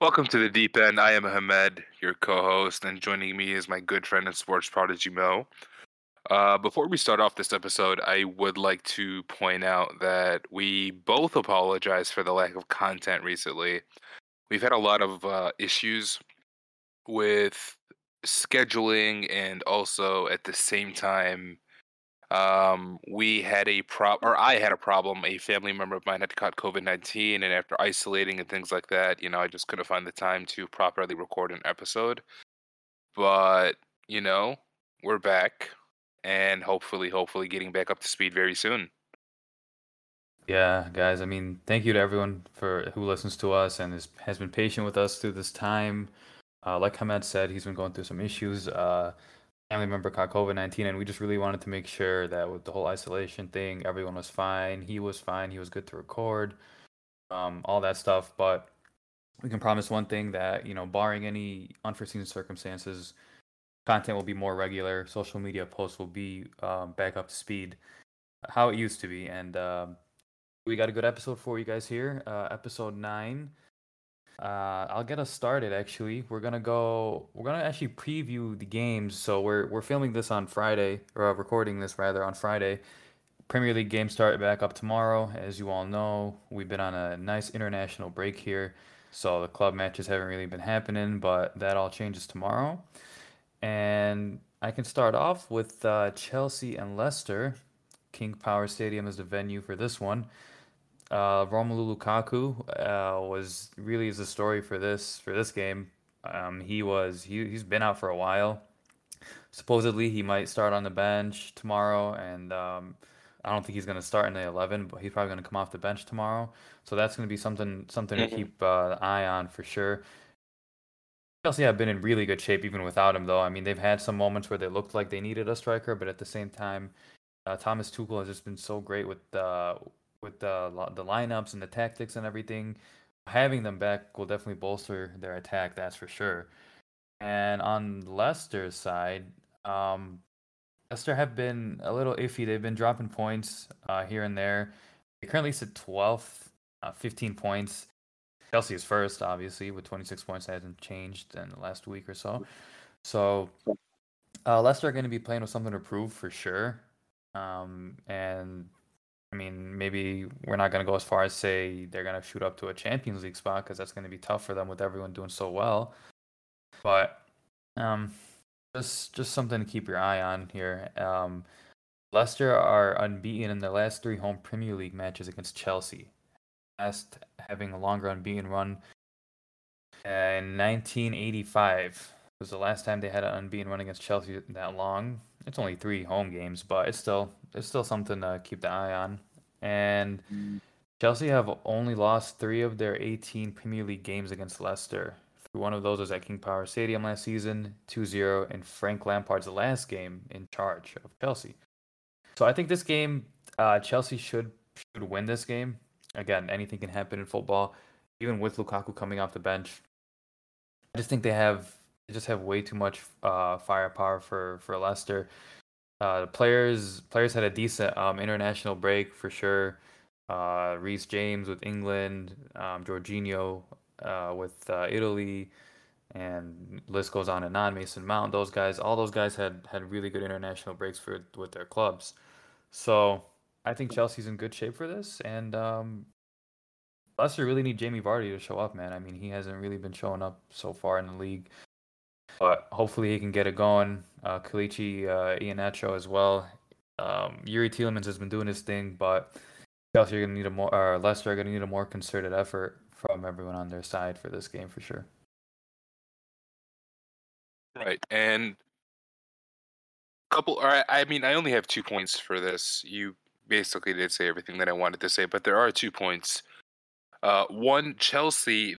Welcome to the deep end. I am Hamed, your co-host, and joining me is my good friend and sports prodigy Moe. Uh, before we start off this episode, I would like to point out that we both apologize for the lack of content recently. We've had a lot of uh, issues with scheduling, and also at the same time, um, we had a prop, or I had a problem. A family member of mine had caught COVID nineteen, and after isolating and things like that, you know, I just couldn't find the time to properly record an episode. But you know, we're back, and hopefully, hopefully, getting back up to speed very soon. Yeah, guys. I mean, thank you to everyone for who listens to us and is, has been patient with us through this time. Uh, like Hamed said, he's been going through some issues. Uh, family member caught COVID 19, and we just really wanted to make sure that with the whole isolation thing, everyone was fine. He was fine. He was good to record, um, all that stuff. But we can promise one thing that, you know, barring any unforeseen circumstances, content will be more regular. Social media posts will be um, back up to speed how it used to be. And um, we got a good episode for you guys here. Uh, episode nine. Uh, I'll get us started. Actually, we're gonna go. We're gonna actually preview the games. So we're we're filming this on Friday, or uh, recording this rather on Friday. Premier League games start back up tomorrow. As you all know, we've been on a nice international break here, so the club matches haven't really been happening. But that all changes tomorrow, and I can start off with uh, Chelsea and Leicester. King Power Stadium is the venue for this one uh, Romelu Lukaku uh, was really is the story for this for this game. Um, he was he he's been out for a while. Supposedly he might start on the bench tomorrow, and um, I don't think he's going to start in the eleven, but he's probably going to come off the bench tomorrow. So that's going to be something something to keep uh, an eye on for sure. Chelsea have been in really good shape even without him, though. I mean, they've had some moments where they looked like they needed a striker, but at the same time, uh, Thomas Tuchel has just been so great with uh, with the the lineups and the tactics and everything, having them back will definitely bolster their attack. That's for sure. And on Leicester's side, um, Leicester have been a little iffy. They've been dropping points uh, here and there. They currently sit 12th, uh, 15 points. Chelsea is first, obviously, with 26 points. That hasn't changed in the last week or so. So uh, Leicester are going to be playing with something to prove for sure. Um, and I mean, maybe we're not going to go as far as say they're going to shoot up to a Champions League spot because that's going to be tough for them with everyone doing so well. But um, just just something to keep your eye on here. Um, Leicester are unbeaten in their last three home Premier League matches against Chelsea. Last having a longer unbeaten run in 1985 was the last time they had an unbeaten run against Chelsea that long. It's only three home games, but it's still it's still something to keep the eye on. And Chelsea have only lost three of their 18 Premier League games against Leicester. One of those was at King Power Stadium last season, 2-0, and Frank Lampard's last game in charge of Chelsea. So I think this game, uh, Chelsea should should win this game. Again, anything can happen in football, even with Lukaku coming off the bench. I just think they have just have way too much uh, firepower for for Leicester. Uh, players players had a decent um, international break for sure. Uh, Reece James with England, um, Jorginho uh, with uh, Italy, and list goes on and on. Mason Mount, those guys, all those guys had had really good international breaks for with their clubs. So I think Chelsea's in good shape for this, and um, Leicester really need Jamie Vardy to show up, man. I mean, he hasn't really been showing up so far in the league but hopefully he can get it going. Uh, Kelechi uh, Iheanacho as well. Um, Youri Tielemans has been doing his thing, but Chelsea are going to need a more, or Leicester are going to need a more concerted effort from everyone on their side for this game for sure. Right, and couple. Or I mean, I only have two points for this. You basically did say everything that I wanted to say, but there are two points. Uh, one, Chelsea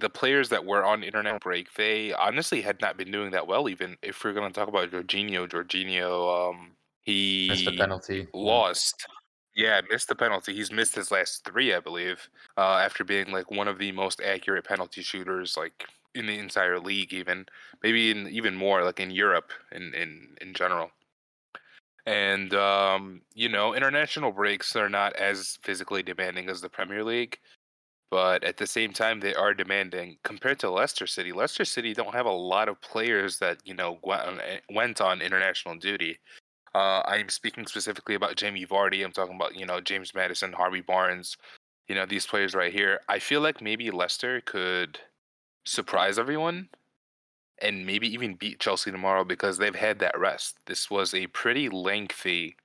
the players that were on internet break, they honestly had not been doing that well. Even if we're going to talk about Jorginho, Jorginho, um, he missed the penalty, lost. Yeah, missed the penalty. He's missed his last three, I believe, uh, after being like one of the most accurate penalty shooters, like in the entire league, even maybe in even more, like in Europe in in in general. And um, you know, international breaks are not as physically demanding as the Premier League, but at the same time they are demanding compared to Leicester City. Leicester City don't have a lot of players that you know went on international duty. Uh, I'm speaking specifically about Jamie Vardy. I'm talking about you know James Maddison, Harvey Barnes. You know these players right here. I feel like maybe Leicester could surprise everyone and maybe even beat Chelsea tomorrow because they've had that rest. This was a pretty lengthy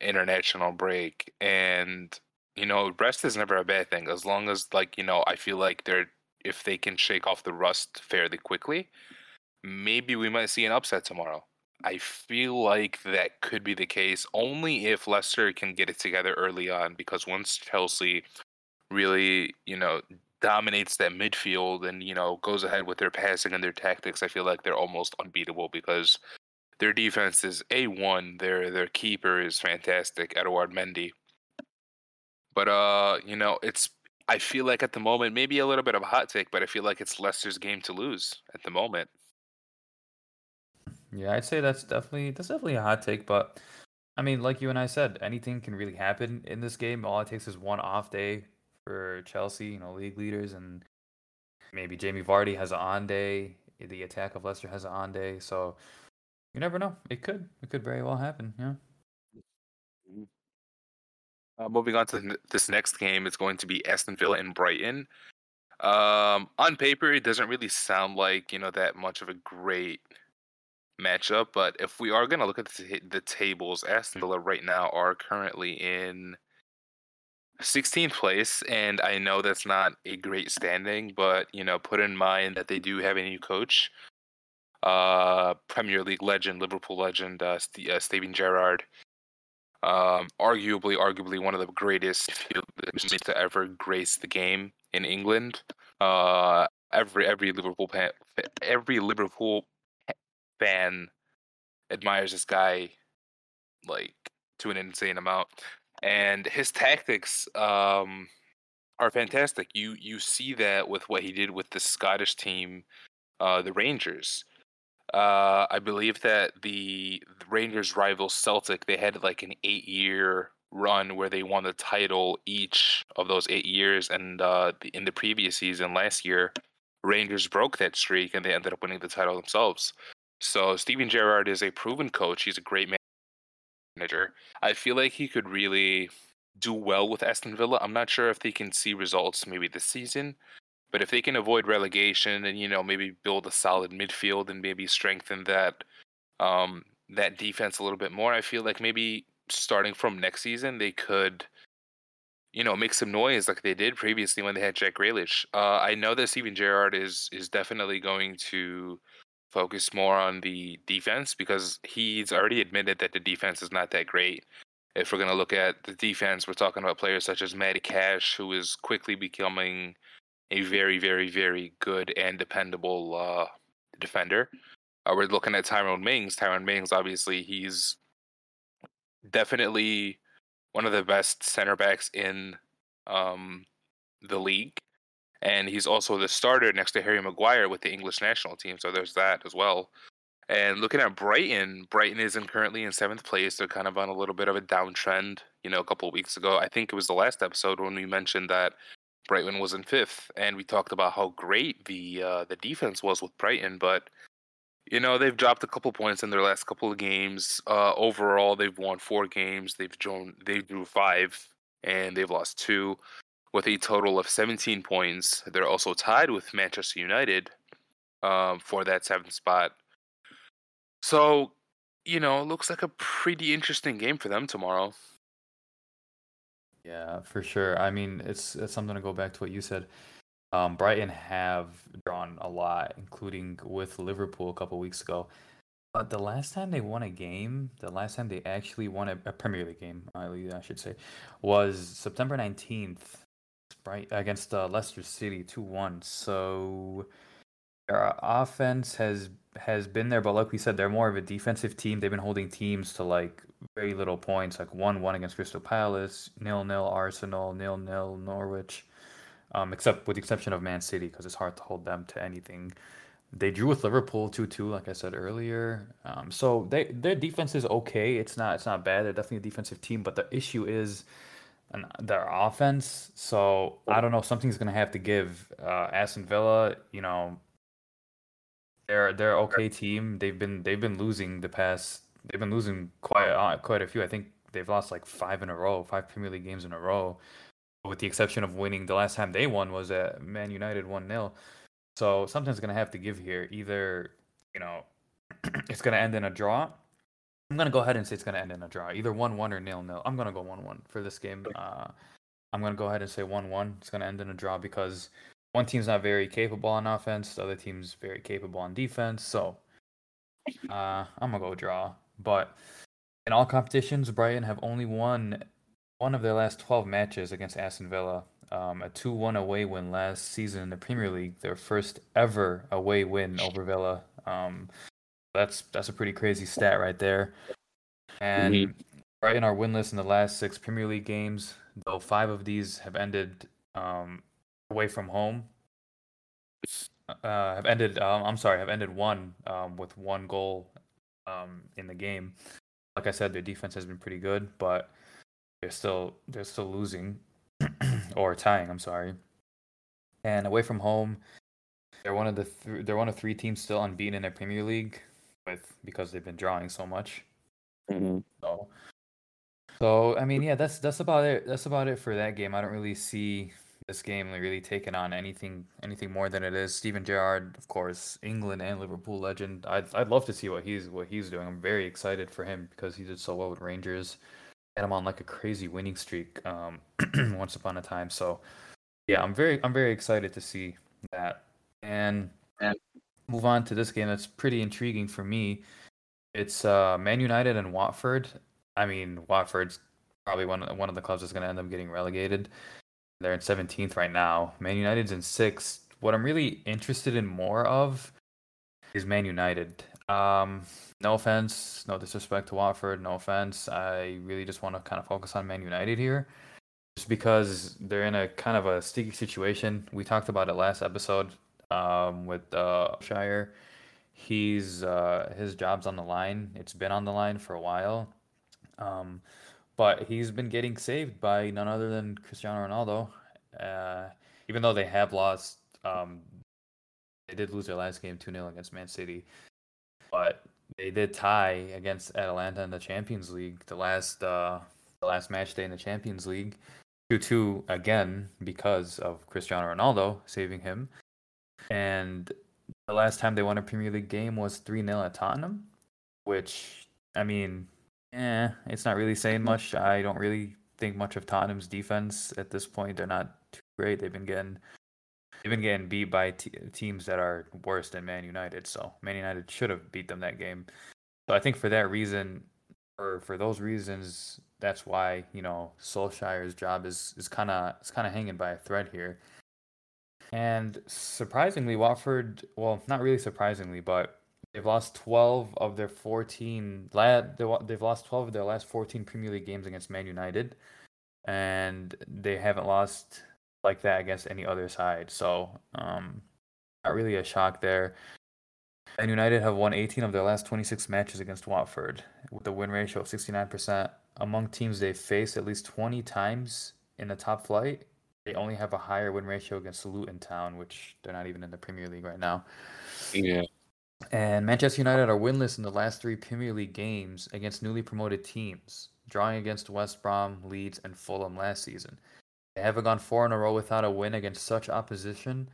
international break and you know, rest is never a bad thing as long as like, you know, I feel like they're if they can shake off the rust fairly quickly, maybe we might see an upset tomorrow. I feel like that could be the case only if Leicester can get it together early on because once Chelsea really, you know, dominates that midfield and, you know, goes ahead with their passing and their tactics, I feel like they're almost unbeatable because their defense is A1, their their keeper is fantastic, Edouard Mendy. But uh, you know, it's I feel like at the moment maybe a little bit of a hot take, but I feel like it's Leicester's game to lose at the moment. Yeah, I'd say that's definitely that's definitely a hot take, but I mean, like you and I said, anything can really happen in this game. All it takes is one off day for Chelsea, you know, league leaders, and maybe Jamie Vardy has an on day. The attack of Leicester has an on day, so you never know. It could, it could very well happen. Yeah. Uh, moving on to this next game, it's going to be Aston Villa and Brighton. Um, on paper, it doesn't really sound like you know that much of a great matchup, but if we are going to look at the, t- the tables, Aston Villa right now are currently in 16th place, and I know that's not a great standing, but you know, put in mind that they do have a new coach, uh, Premier League legend, Liverpool legend, uh, St- uh, Steven Gerrard um, arguably, arguably one of the greatest fielders to ever grace the game in England. Uh, every every Liverpool fan, every Liverpool fan admires this guy like to an insane amount, and his tactics um, are fantastic. You you see that with what he did with the Scottish team, uh, the Rangers. Uh, I believe that the, Rangers' rival Celtic they had like an eight-year run where they won the title each of those eight years, and uh, in the previous season last year, Rangers broke that streak and they ended up winning the title themselves. So Steven Gerrard is a proven coach. He's a great manager. I feel like he could really do well with Aston Villa. I'm not sure if they can see results maybe this season, but if they can avoid relegation and you know maybe build a solid midfield and maybe strengthen that um, that defense a little bit more, I feel like maybe starting from next season they could you know make some noise like they did previously when they had Jack Grealish. Uh, I know that Steven Gerrard is is definitely going to focus more on the defense because he's already admitted that the defense is not that great. If we're going to look at the defense, we're talking about players such as Matty Cash, who is quickly becoming a very, very, very good and dependable uh, defender. Uh, we're looking at Tyrone Mings. Tyrone Mings, obviously, he's definitely one of the best center backs in um, the league. And he's also the starter next to Harry Maguire with the English national team. So there's that as well. And looking at Brighton, Brighton isn't currently in seventh place. They're kind of on a little bit of a downtrend. You know, a couple of weeks ago, I think it was the last episode when we mentioned that Brighton was in fifth, and we talked about how great the uh, the defense was with Brighton, but you know they've dropped a couple points in their last couple of games. Uh, overall, they've won four games. They've drawn they drew five, and they've lost two, with a total of 17 points. They're also tied with Manchester United um, for that seventh spot. So, you know, it looks like a pretty interesting game for them tomorrow. Yeah, for sure. I mean, it's it's something to go back to what you said. Um, Brighton have drawn a lot, including with Liverpool a couple weeks ago. But the last time they won a game, the last time they actually won a, a Premier League game, I should say, was September nineteenth, right against uh, Leicester City, two one. So their offense has has been there, but like we said, they're more of a defensive team. They've been holding teams to like very little points, like one one against Crystal Palace, nil nil Arsenal, nil nil Norwich, um, except with the exception of Man City because it's hard to hold them to anything. They drew with Liverpool two two, like I said earlier. Um, so they their defense is okay. It's not it's not bad. They're definitely a defensive team, but the issue is an, their offense. So I don't know. Something's gonna have to give. Uh, Aston Villa, you know, they're they're okay team. They've been they've been losing the past. They've been losing quite uh, quite a few. I think they've lost like five in a row, five Premier League games in a row, with the exception of winning. The last time they won was at Man United one 0 So something's gonna have to give here. Either you know, it's gonna end in a draw. I'm gonna go ahead and say it's gonna end in a draw, either one one or nil nil. I'm gonna go one one for this game. Uh, I'm gonna go ahead and say one one. It's gonna end in a draw because one team's not very capable on offense, the other team's very capable on defense. So uh, I'm gonna go draw. But in all competitions, Brighton have only won one of their last 12 matches against Aston Villa. Um, a 2 1 away win last season in the Premier League, their first ever away win over Villa. Um, that's that's a pretty crazy stat right there. And mm-hmm. Brighton are winless in the last six Premier League games, though five of these have ended um, away from home. Uh, have ended. Um, I'm sorry, have ended one um, with one goal um, in the game. Like I said, their defense has been pretty good, but they're still they're still losing or tying. I'm sorry. And away from home, they're one of the th- they're one of three teams still unbeaten in their Premier League, with because they've been drawing so much. Mm-hmm. So, so I mean, yeah, that's that's about it. That's about it for that game. I don't really see this game really taking on anything anything more than it is. Steven Gerrard, of course, England and Liverpool legend. I'd I'd love to see what he's what he's doing. I'm very excited for him because he did so well with Rangers. and I'm on like a crazy winning streak um, once upon a time. So yeah, I'm very I'm very excited to see that. And and move on to this game that's pretty intriguing for me. It's uh, Man United and Watford. I mean, Watford's probably one one of the clubs that's going to end up getting relegated. They're in 17th right now. Man United's in sixth. What I'm really interested in more of is Man United. Um, no offense, no disrespect to Watford, no offense. I really just want to kind of focus on Man United here. Just because they're in a kind of a sticky situation. We talked about it last episode um, with uh, Shire. He's uh, his job's on the line. It's been on the line for a while. Um, but he's been getting saved by none other than Cristiano Ronaldo. Uh, even though they have lost, um, they did lose their last game 2 0 against Man City. But they did tie against Atalanta in the Champions League, the last uh, the last match day in the Champions League. 2 2 again because of Cristiano Ronaldo saving him. And the last time they won a Premier League game was 3 0 at Tottenham, which, I mean, eh, it's not really saying much. I don't really think much of Tottenham's defense at this point. They're not too great. They've been getting they've been getting beat by t- teams that are worse than Man United. So Man United should have beat them that game. So I think for that reason, or for those reasons, that's why you know Solskjaer's job is is kind of is kind of hanging by a thread here. And surprisingly, Watford, well, not really surprisingly, but They've lost 12 of their 14. They've lost 12 of their last 14 Premier League games against Man United, and they haven't lost like that against any other side. So, um, not really a shock there. And United have won 18 of their last 26 matches against Watford, with a win ratio of 69%. Among teams they've faced at least 20 times in the top flight, they only have a higher win ratio against Luton Town, which they're not even in the Premier League right now. Yeah. And Manchester United are winless in the last three Premier League games against newly promoted teams, drawing against West Brom, Leeds, and Fulham last season. They haven't gone four in a row without a win against such opposition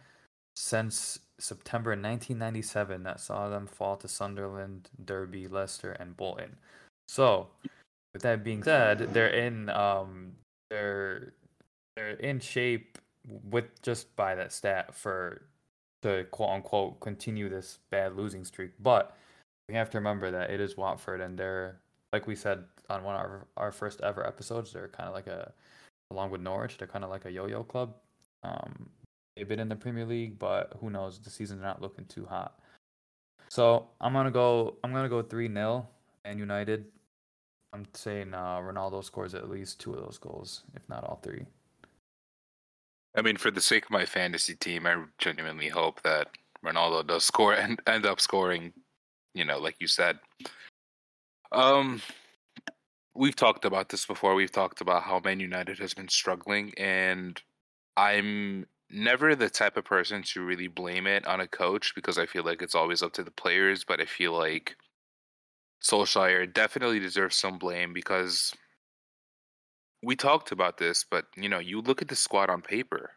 since September 1997 that saw them fall to Sunderland, Derby, Leicester, and Bolton. So, with that being said, they're in um they're they're in shape with just by that stat for to quote unquote continue this bad losing streak. But we have to remember that it is Watford, and they're like we said on one of our, our first ever episodes. They're kind of like a, along with Norwich, they're kind of like a yo-yo club. Um, they've been in the Premier League, but who knows? The season's not looking too hot. So I'm gonna go. I'm gonna go three 0 and United. I'm saying uh, Ronaldo scores at least two of those goals, if not all three. I mean, for the sake of my fantasy team, I genuinely hope that Ronaldo does score and end up scoring. You know, like you said. Um, we've talked about this before. We've talked about how Man United has been struggling, and I'm never the type of person to really blame it on a coach because I feel like it's always up to the players. But I feel like Solskjaer definitely deserves some blame because we talked about this. But you know, you look at the squad on paper.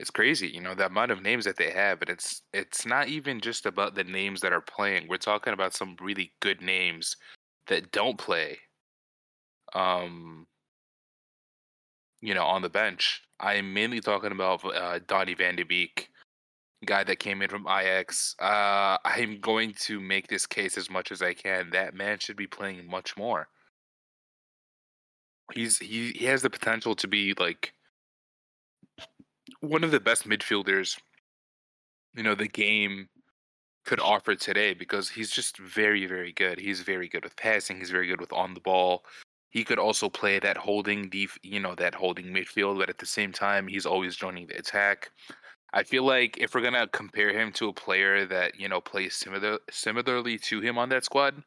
It's crazy, you know, the amount of names that they have, and it's it's not even just about the names that are playing. We're talking about some really good names that don't play. Um, you know, on the bench. I'm mainly talking about uh, Donny Van de Beek, guy that came in from Ajax. Uh, I'm going to make this case as much as I can. That man should be playing much more. He's he, he has the potential to be like one of the best midfielders. You know, the game could offer today because he's just very very good. He's very good with passing. He's very good with on the ball. He could also play that holding def- you know, that holding midfield, but at the same time, he's always joining the attack. I feel like if we're gonna compare him to a player that you know plays similar similarly to him on that squad,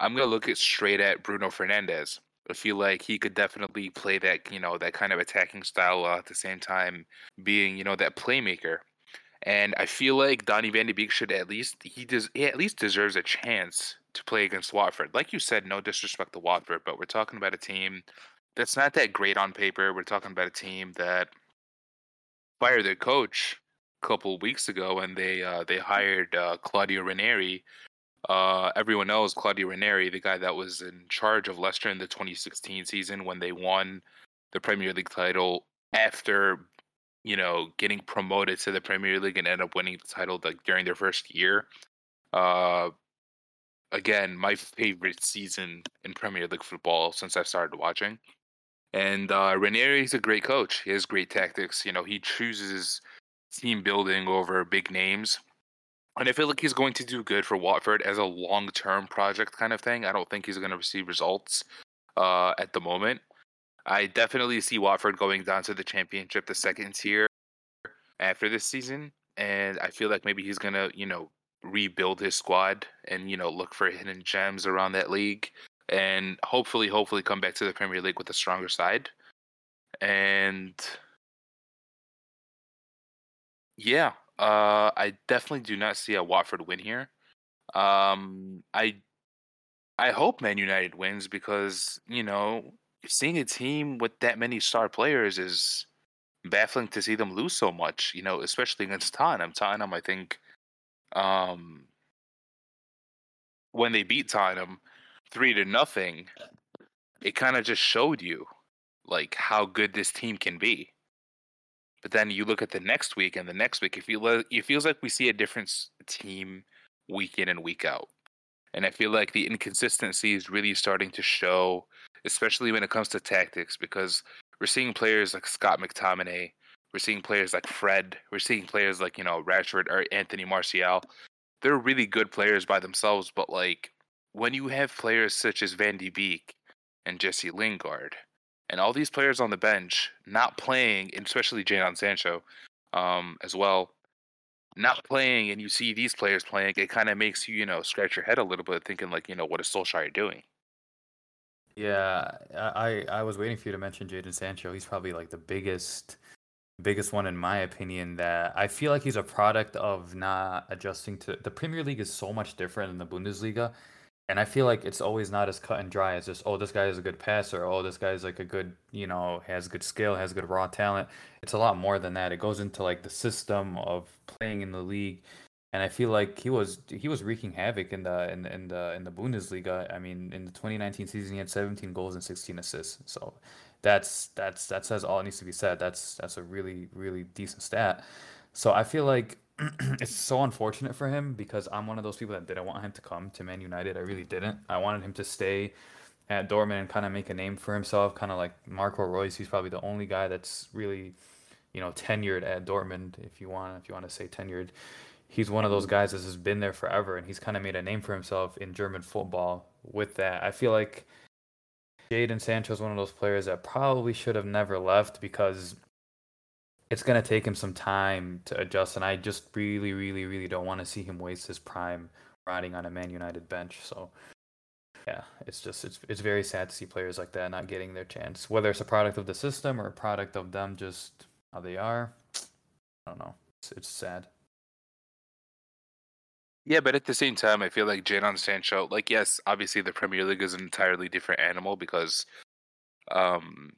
I'm gonna look at straight at Bruno Fernandes. I feel like he could definitely play that you know that kind of attacking style while at the same time being you know that playmaker. And I feel like Donny Van de Beek should at least he does he at least deserves a chance to play against Watford. Like you said, no disrespect to Watford, but we're talking about a team that's not that great on paper. We're talking about a team that fired their coach a couple weeks ago, and they uh, they hired uh, Claudio Ranieri. Uh, everyone knows Claudio Ranieri, the guy that was in charge of Leicester in the 2016 season when they won the Premier League title after you know getting promoted to the Premier League and end up winning the title like during their first year. Uh, again, my favorite season in Premier League football since I started watching. And uh, Ranieri is a great coach. He has great tactics. You know, he chooses team building over big names. And I feel like he's going to do good for Watford as a long term project kind of thing. I don't think he's going to receive results uh, at the moment. I definitely see Watford going down to the championship, the second tier after this season. And I feel like maybe he's going to, you know, rebuild his squad and you know look for hidden gems around that league and hopefully hopefully come back to the Premier League with a stronger side. And yeah, uh, I definitely do not see a Watford win here. Um, I I hope Man United wins because you know seeing a team with that many star players is baffling to see them lose so much. You know, especially against Tottenham. Tottenham, I think, um, when they beat Tottenham three to nothing, it kind of just showed you like how good this team can be. But then you look at the next week, and the next week, it feels like we see a different team week in and week out. And I feel like the inconsistency is really starting to show, especially when it comes to tactics, because we're seeing players like Scott McTominay we're seeing players like Fred. We're seeing players like you know Rashford or Anthony Martial. They're really good players by themselves, but like when you have players such as Van de Beek and Jesse Lingard and all these players on the bench not playing, and especially Jadon Sancho um, as well, not playing, and you see these players playing, it kind of makes you you know scratch your head a little bit, thinking like you know what is Solskjaer doing? Yeah, I I was waiting for you to mention Jadon Sancho. He's probably like the biggest biggest one in my opinion that I feel like he's a product of not adjusting to the Premier League is so much different than the Bundesliga. And I feel like it's always not as cut and dry as just, oh, this guy is a good passer. Oh, this guy is like a good, you know, has good skill, has good raw talent. It's a lot more than that. It goes into like the system of playing in the league. And I feel like he was he was wreaking havoc in the in, in the in the Bundesliga. I mean, in the 2019 season, he had 17 goals and 16 assists. So that's that's that says all it needs to be said. That's that's a really really decent stat. So I feel like it's so unfortunate for him because I'm one of those people that didn't want him to come to Man United. I really didn't. I wanted him to stay at Dortmund and kind of make a name for himself, kind of like Marco Reus. He's probably the only guy that's really, you know, tenured at Dortmund. If you want, if you want to say tenured, he's one of those guys that has been there forever, and he's kind of made a name for himself in German football. With that, I feel like Jadon Sancho is one of those players that probably should have never left because it's going to take him some time to adjust. And I just really, really, really don't want to see him waste his prime riding on a Man United bench. So yeah, it's just it's it's very sad to see players like that not getting their chance. Whether it's a product of the system or a product of them just how they are, I don't know. It's, it's sad. Yeah, but at the same time, I feel like Jadon Sancho, like yes, obviously the Premier League is an entirely different animal because, um,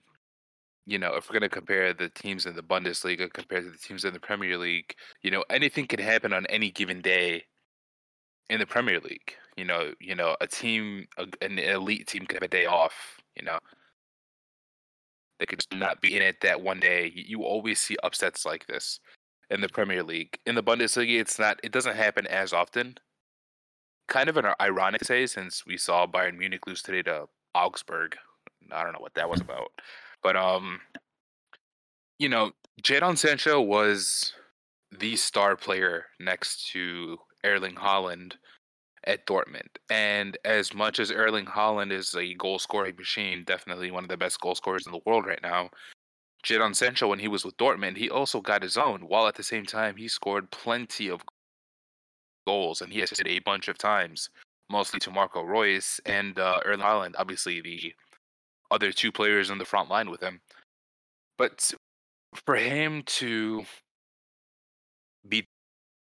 you know, if we're gonna compare the teams in the Bundesliga compared to the teams in the Premier League, you know, anything can happen on any given day in the Premier League. You know, you know, a team, a, an elite team could have a day off. You know, they could just not be in it that one day. You always see upsets like this in the Premier League. In the Bundesliga, it's not. It doesn't happen as often. Kind of an ironic to say, since we saw Bayern Munich lose today to Augsburg. I don't know what that was about, but um, you know, Jadon Sancho was the star player next to Erling Haaland at Dortmund. And as much as Erling Haaland is a goal scoring machine, definitely one of the best goal scorers in the world right now, Jadon Sancho, when he was with Dortmund, he also got his own, while at the same time he scored plenty of goals and he assisted a bunch of times, mostly to Marco Reus and uh, Erling Haaland, obviously the other two players in the front line with him. But for him to be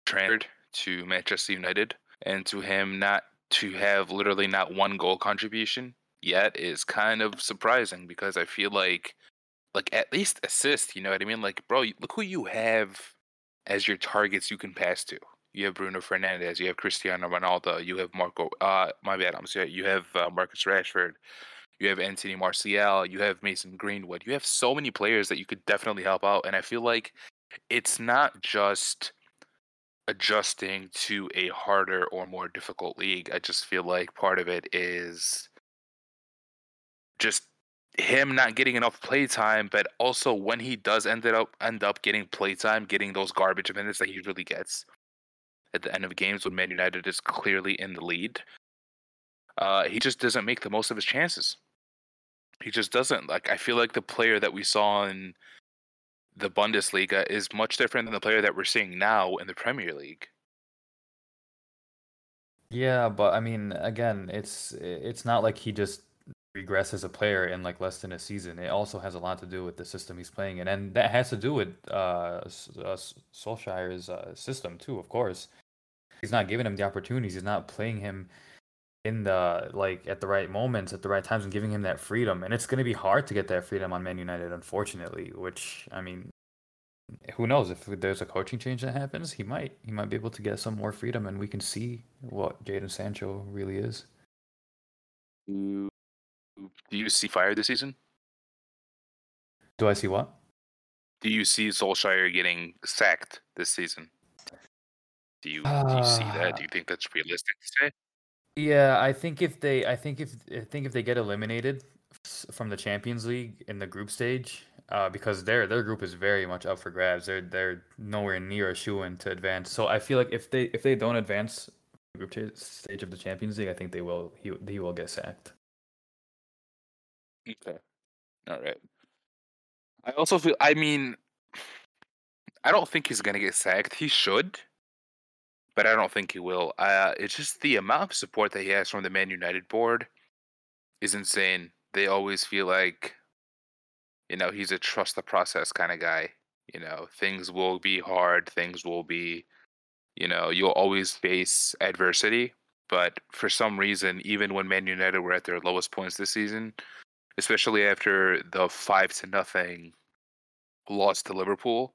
transferred to Manchester United and to him not to have literally not one goal contribution yet is kind of surprising because I feel like like at least assist, you know what I mean? Like, bro, look who you have as your targets you can pass to. You have Bruno Fernandes, you have Cristiano Ronaldo, you have Marco. Uh, my bad, I'm sorry. You have uh, Marcus Rashford, you have Anthony Martial, you have Mason Greenwood. You have so many players that you could definitely help out, and I feel like it's not just adjusting to a harder or more difficult league. I just feel like part of it is just him not getting enough playtime, but also when he does end up end up getting playtime, getting those garbage minutes that he usually gets at the end of games when Man United is clearly in the lead. Uh, he just doesn't make the most of his chances. He just doesn't. Like I feel like the player that we saw in the Bundesliga is much different than the player that we're seeing now in the Premier League. Yeah, but I mean, again, it's it's not like he just regress as a player in like less than a season. It also has a lot to do with the system he's playing in, and that has to do with uh, uh Solskjaer's uh, system too. Of course, he's not giving him the opportunities. He's not playing him in the like at the right moments, at the right times, and giving him that freedom. And it's going to be hard to get that freedom on Man United, unfortunately. Which I mean, who knows if there's a coaching change that happens, he might he might be able to get some more freedom, and we can see what Jadon Sancho really is. Do you see fire this season? Do I see what? Do you see Solskjaer getting sacked this season? Do you do you see that? Ah. Do you think that's realistic to say? Yeah, I think if they, I think if I think if they get eliminated from the Champions League in the group stage, uh, because their their group is very much up for grabs. They're they're nowhere near a shoe in to advance. So I feel like if they if they don't advance the group stage of the Champions League, I think they will he he will get sacked. Okay, all right. I also feel. I mean, I don't think he's gonna get sacked. He should but I don't think he will. Uh, it's just the amount of support that he has from the Man United board is insane. They always feel like, you know, he's a trust the process kind of guy. You know, things will be hard, things will be, you know, you'll always face adversity. But for some reason, even when Man United were at their lowest points this season, especially after the five to nothing loss to Liverpool,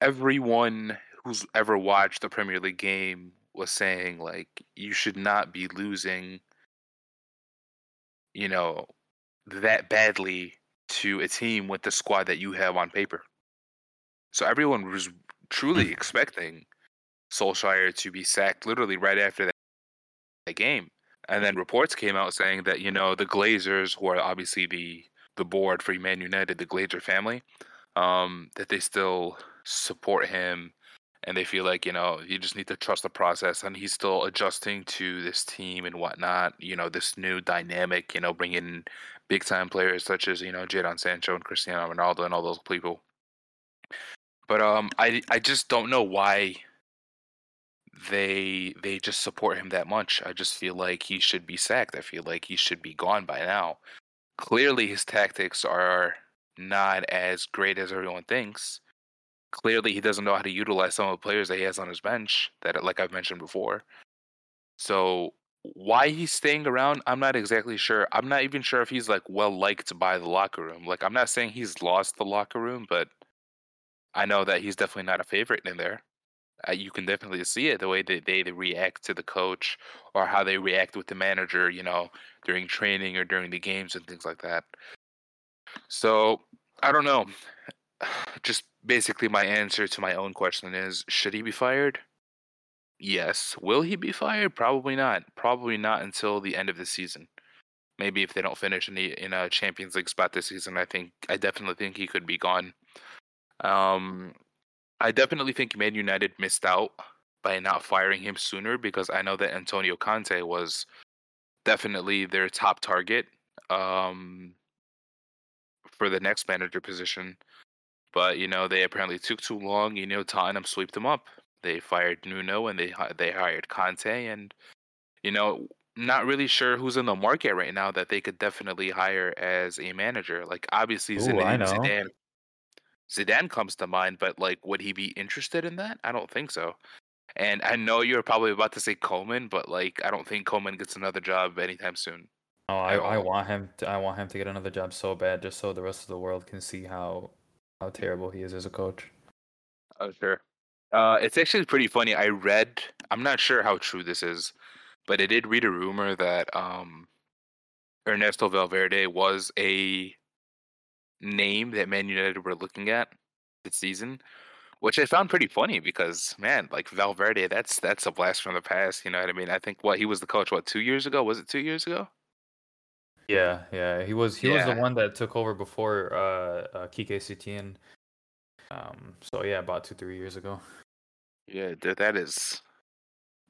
everyone who's ever watched a Premier League game was saying like you should not be losing you know that badly to a team with the squad that you have on paper. So everyone was truly expecting Solskjaer to be sacked literally right after that, that game. And then reports came out saying that, you know, the Glazers, who are obviously the the board for Man United, the Glazer family, um, that they still support him and they feel like you know you just need to trust the process and he's still adjusting to this team and whatnot you know this new dynamic you know bringing big time players such as you know Jadon Sancho and Cristiano Ronaldo and all those people but um I I just don't know why they they just support him that much. I just feel like he should be sacked. I feel like he should be gone by now. Clearly, his tactics are not as great as everyone thinks. Clearly, he doesn't know how to utilize some of the players that he has on his bench. That, like I've mentioned before. So why he's staying around, I'm not exactly sure. I'm not even sure if he's like well liked by the locker room. Like I'm not saying he's lost the locker room, but I know that he's definitely not a favorite in there. Uh, you can definitely see it the way that they, they react to the coach or how they react with the manager, you know, during training or during the games and things like that. So I don't know. Just basically, my answer to my own question is: Should he be fired? Yes. Will he be fired? Probably not. Probably not until the end of the season. Maybe if they don't finish in the in a Champions League spot this season, I think I definitely think he could be gone. Um, I definitely think Man United missed out by not firing him sooner because I know that Antonio Conte was definitely their top target um, for the next manager position. But you know they apparently took too long. You know Tottenham swept them up. They fired Nuno and they they hired Conte, and you know not really sure who's in the market right now that they could definitely hire as a manager. Like obviously Ooh, know. Zidane Zidane comes to mind, but like, would he be interested in that? I don't think so. And I know you're probably about to say Koeman, but like, I don't think Koeman gets another job anytime soon. Oh, I, I want him to I want him to get another job so bad just so the rest of the world can see how how terrible he is as a coach. Oh, sure. Uh, it's actually pretty funny. I read, I'm not sure how true this is, but I did read a rumor that um, Ernesto Valverde was a name that Man United were looking at this season, which I found pretty funny because man, like Valverde, that's that's a blast from the past. You know what I mean? I think what he was the coach what two years ago? Was it two years ago? Yeah, yeah. He was he was the one that took over before uh, uh Quique Setién. Um so yeah, about 2 3 years ago. Yeah, th- that is.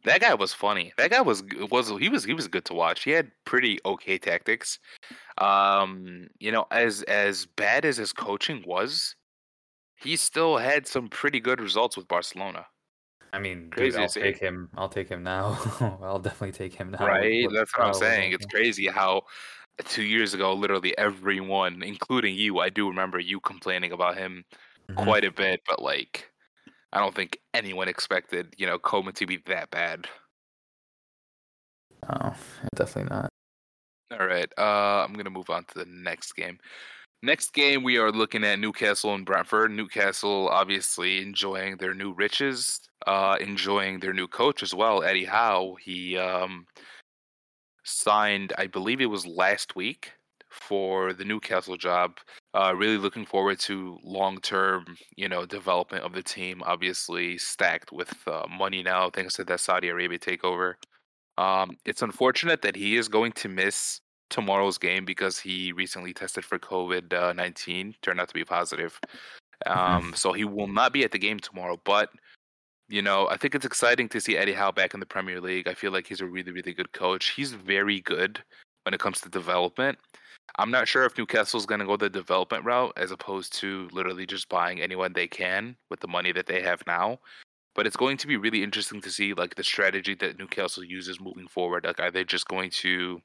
That guy was funny. That guy was was he was he was good to watch. He had pretty okay tactics. Um, you know, as as bad as his coaching was, he still had some pretty good results with Barcelona. I mean, Crazy to I'll take him. I'll take him now. I'll definitely take him now. Right? That's what I'm saying. It's crazy how two years ago, literally everyone, including you, I do remember you complaining about him Mhm. quite a bit, but like, I don't think anyone expected, you know, Koeman to be that bad. Oh, definitely not. All right. Uh, I'm gonna move on to the next game. Next game, we are looking at Newcastle and Brentford. Newcastle, obviously, enjoying their new riches, uh, enjoying their new coach as well, Eddie Howe. He um, signed, I believe it was last week, for the Newcastle job. Uh, really looking forward to long-term, you know, development of the team. Obviously, stacked with uh, money now, thanks to that Saudi Arabia takeover. Um, it's unfortunate that he is going to miss tomorrow's game because he recently tested for COVID uh, 19, turned out to be positive. Um, so he will not be at the game tomorrow. But, you know, I think it's exciting to see Eddie Howe back in the Premier League. I feel like he's a really, really good coach. He's very good when it comes to development. I'm not sure if Newcastle's going to go the development route as opposed to literally just buying anyone they can with the money that they have now but it's going to be really interesting to see like the strategy that Newcastle uses moving forward. Like, are they just going to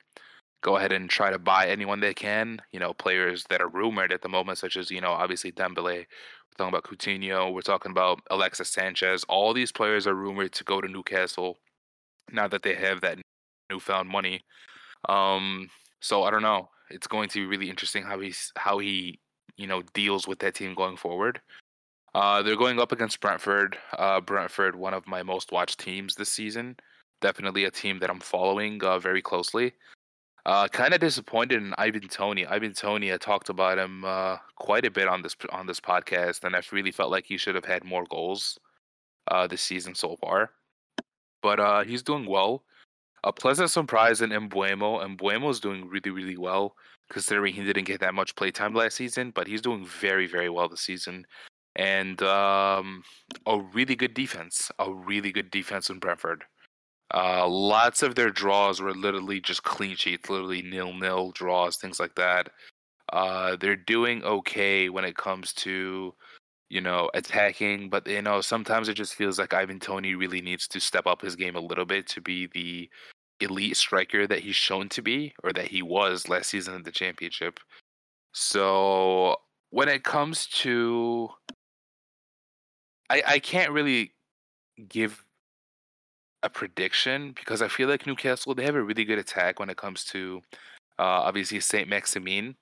go ahead and try to buy anyone they can? You know, players that are rumored at the moment, such as you know, obviously Dembele. Talking about Coutinho. We're talking about Alexis Sanchez. All these players are rumored to go to Newcastle now that they have that newfound money. Um, so I don't know. It's going to be really interesting how he's how he you know deals with that team going forward. Uh, they're going up against Brentford. Uh, Brentford, one of my most watched teams this season. Definitely a team that I'm following uh, very closely. Uh, kind of disappointed in Ivan Toney. Ivan Toney, I talked about him uh, quite a bit on this on this podcast, and I really felt like he should have had more goals uh, this season so far. But uh, he's doing well. A pleasant surprise in Mbeumo. Mbeumo is doing really, really well, considering he didn't get that much playtime last season. But he's doing very, very well this season and um, a really good defense. A really good defense in Brentford. Uh, lots of their draws were literally just clean sheets, literally nil nil draws, things like that. Uh, they're doing okay when it comes to you know, attacking. But you know, sometimes it just feels like Ivan Toney really needs to step up his game a little bit to be the elite striker that he's shown to be, or that he was last season in the championship. So when it comes to, I I can't really give a prediction because I feel like Newcastle they have a really good attack when it comes to uh, obviously Saint Maximin.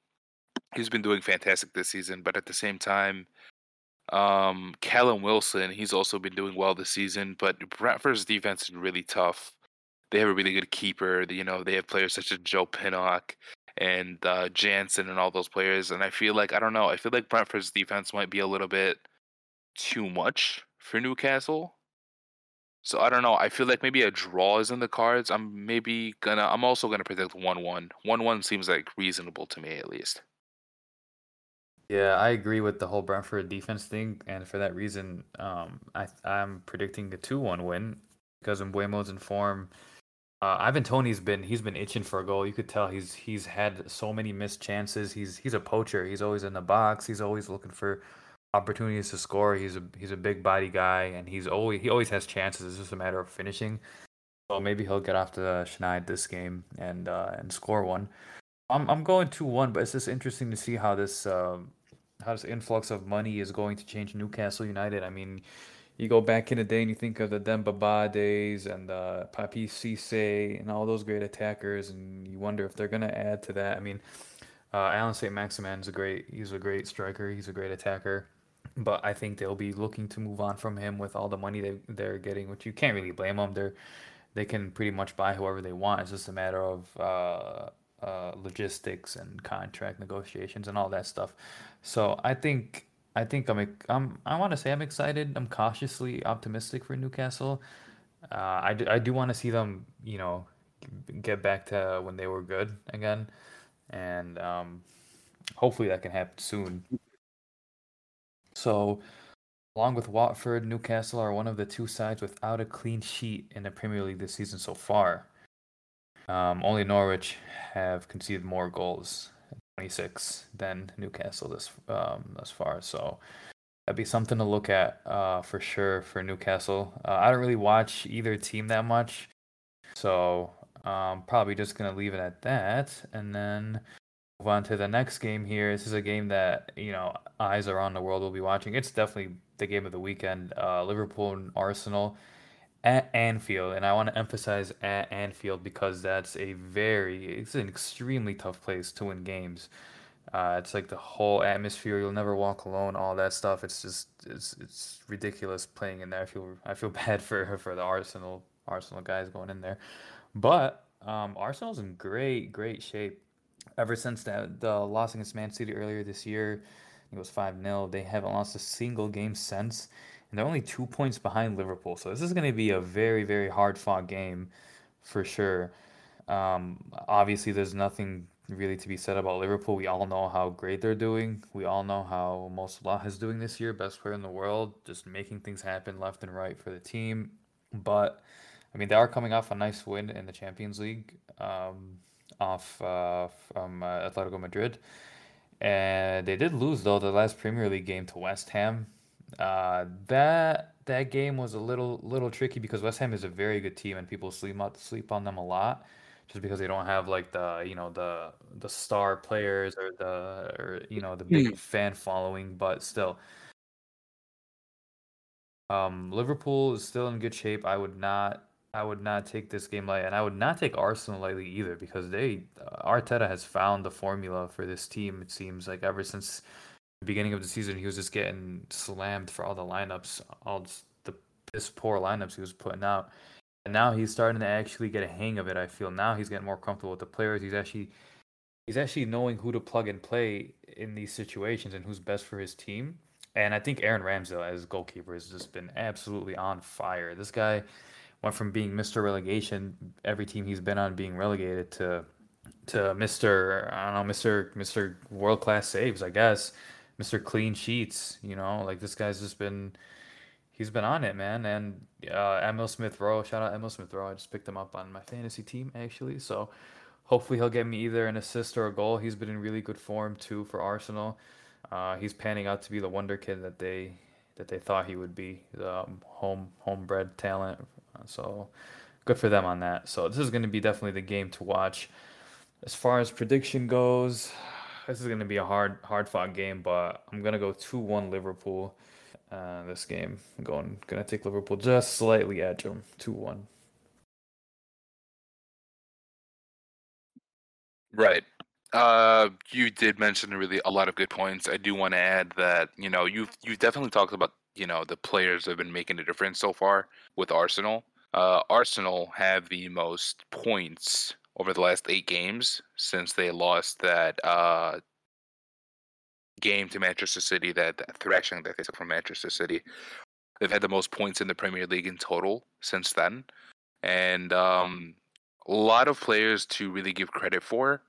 He's been doing fantastic this season, but at the same time, um, Callum Wilson he's also been doing well this season. But Brentford's defense is really tough. They have a really good keeper. You know they have players such as Joe Pinnock and uh, Jansen and all those players. And I feel like I don't know. I feel like Brentford's defense might be a little bit too much for Newcastle. So I don't know. I feel like maybe a draw is in the cards. I'm maybe gonna. I'm also gonna predict one one. One one seems like reasonable to me at least. Yeah, I agree with the whole Brentford defense thing, and for that reason, um, I I'm predicting a two one win because Mbeumo's in form. Uh, Ivan Toney's been he's been itching for a goal. You could tell he's he's had so many missed chances. He's he's a poacher. He's always in the box. He's always looking for opportunities to score. He's a he's a big body guy, and he's always he always has chances. It's just a matter of finishing. So maybe he'll get off the schneid this game and uh, and score one. I'm I'm going two one, but it's just interesting to see how this um, how this influx of money is going to change Newcastle United. I mean, you go back in the day and you think of the Demba Ba days and uh, Papiss Cisse and all those great attackers, and you wonder if they're gonna add to that. I mean, uh, Allan St. Maximin's a great he's a great striker. He's a great attacker but I think they'll be looking to move on from him with all the money they they're getting, which you can't really blame them. They're they can pretty much buy whoever they want. It's just a matter of uh, uh, logistics and contract negotiations and all that stuff. So I think I think I'm I'm I want to say I'm excited. I'm cautiously optimistic for Newcastle. Uh, I do, I do want to see them, you know, get back to when they were good again, and um, hopefully that can happen soon. So, along with Watford, Newcastle are one of the two sides without a clean sheet in the Premier League this season so far. Um, only Norwich have conceded more goals, 26, than Newcastle this um, thus far. So that'd be something to look at uh, for sure for Newcastle. Uh, I don't really watch either team that much, so um, probably just gonna leave it at that. And then move on to the next game here. This is a game that you know eyes around the world will be watching. It's definitely the game of the weekend. Uh, Liverpool and Arsenal at Anfield, and I want to emphasize at Anfield because that's a very it's an extremely tough place to win games. Uh, it's like the whole atmosphere. You'll never walk alone. All that stuff. It's just it's it's ridiculous playing in there. I feel I feel bad for for the Arsenal Arsenal guys going in there, but um, Arsenal's in great great shape ever since that the loss against Man City earlier this year, it was 5 0. They haven't lost a single game since. And they're only two points behind Liverpool. So this is going to be a very, very hard fought game for sure. Um, obviously, there's nothing really to be said about Liverpool. We all know how great they're doing. We all know how Mo Salah is doing this year, best player in the world, just making things happen left and right for the team. But I mean, they are coming off a nice win in the Champions League. Um, off uh, from uh, Atletico Madrid. And they did lose though the last Premier League game to West Ham. Uh, that that game was a little little tricky because West Ham is a very good team and people sleep out sleep on them a lot just because they don't have like the you know the the star players or the or you know the big mm. fan following but still um Liverpool is still in good shape I would not I would not take this game lightly, and I would not take Arsenal lightly either because they uh, Arteta has found the formula for this team. It seems like ever since the beginning of the season, he was just getting slammed for all the lineups, all the piss poor lineups he was putting out, and now he's starting to actually get a hang of it. I feel now he's getting more comfortable with the players. He's actually he's actually knowing who to plug and play in these situations and who's best for his team. And I think Aaron Ramsdale as goalkeeper has just been absolutely on fire. This guy went from being Mr. Relegation, every team he's been on being relegated to to Mr. I don't know, Mr. Mr. World Class Saves, I guess, Mr. Clean Sheets. You know, like this guy's just been he's been on it, man. And uh, Emil Smith Rowe, shout out Emil Smith Rowe. I just picked him up on my fantasy team actually, so hopefully he'll get me either an assist or a goal. He's been in really good form too for Arsenal. Uh, he's panning out to be the wonder kid that they that they thought he would be, the um, home homebred talent. So good for them on that. So this is going to be definitely the game to watch. As far as prediction goes, this is going to be a hard hard fought game, but I'm going to go 2-1 Liverpool. Uh, this game, I'm going to take Liverpool just slightly edge them, 2-1. Right. Uh, you did mention really a lot of good points. I do want to add that you know you've you've definitely talked about you know the players have been making a difference so far with Arsenal. Uh, Arsenal have the most points over the last eight games since they lost that uh, game to Manchester City, that, that thrashing that they took from Manchester City. They've had the most points in the Premier League in total since then, and um, a lot of players to really give credit for.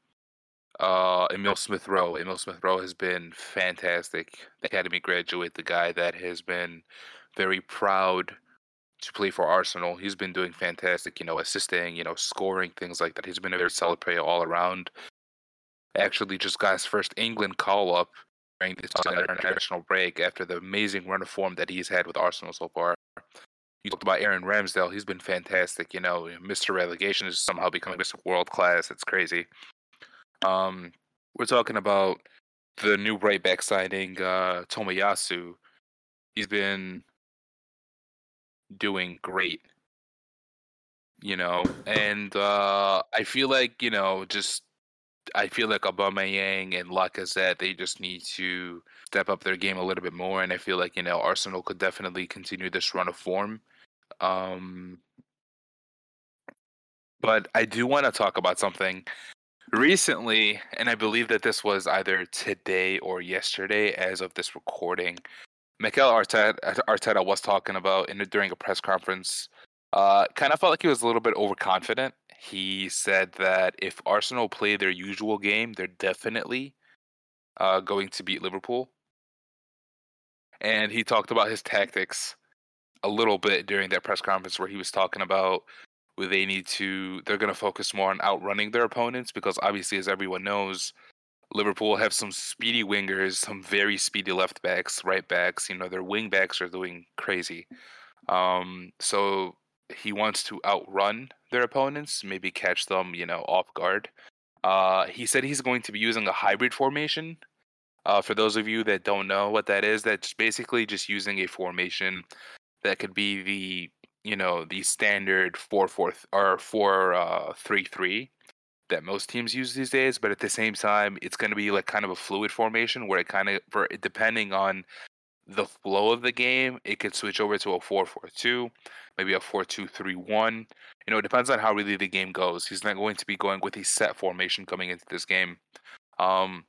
Uh, Emil Smith Rowe. Emil Smith Rowe has been fantastic. Academy graduate, the guy that has been very proud to play for Arsenal. He's been doing fantastic, you know, assisting, you know, scoring, things like that. He's been a very solid player all around. Actually, just got his first England call up during this international break after the amazing run of form that he's had with Arsenal so far. You talked about Aaron Ramsdale. He's been fantastic. You know, Mr. Relegation is somehow becoming Mr. World Class. It's crazy. Um, we're talking about the new right back signing, uh, Tomiyasu. He's been doing great. You know, and uh, I feel like you know, just I feel like Aubameyang and Lacazette they just need to step up their game a little bit more, and I feel like you know Arsenal could definitely continue this run of form. Um, but I do want to talk about something recently, and I believe that this was either today or yesterday, as of this recording. Mikel Arteta, Arteta was talking about in during a press conference. Uh, kind of felt like he was a little bit overconfident. He said that if Arsenal play their usual game, they're definitely uh, going to beat Liverpool. And he talked about his tactics a little bit during that press conference where he was talking about they need to they're going to focus more on outrunning their opponents because obviously as everyone knows Liverpool have some speedy wingers, some very speedy left backs, right backs. You know, their wing backs are doing crazy. Um, so he wants to outrun their opponents, maybe catch them, you know, off guard. Uh, he said he's going to be using a hybrid formation. Uh, for those of you that don't know what that is, that's basically just using a formation that could be the, you know, the standard four four or four uh, three three that most teams use these days, but at the same time, it's going to be like kind of a fluid formation where it kind of, for depending on the flow of the game, it could switch over to a 4 4 2, maybe a 4 2 3 1. You know, it depends on how really the game goes. He's not going to be going with a set formation coming into this game. Um,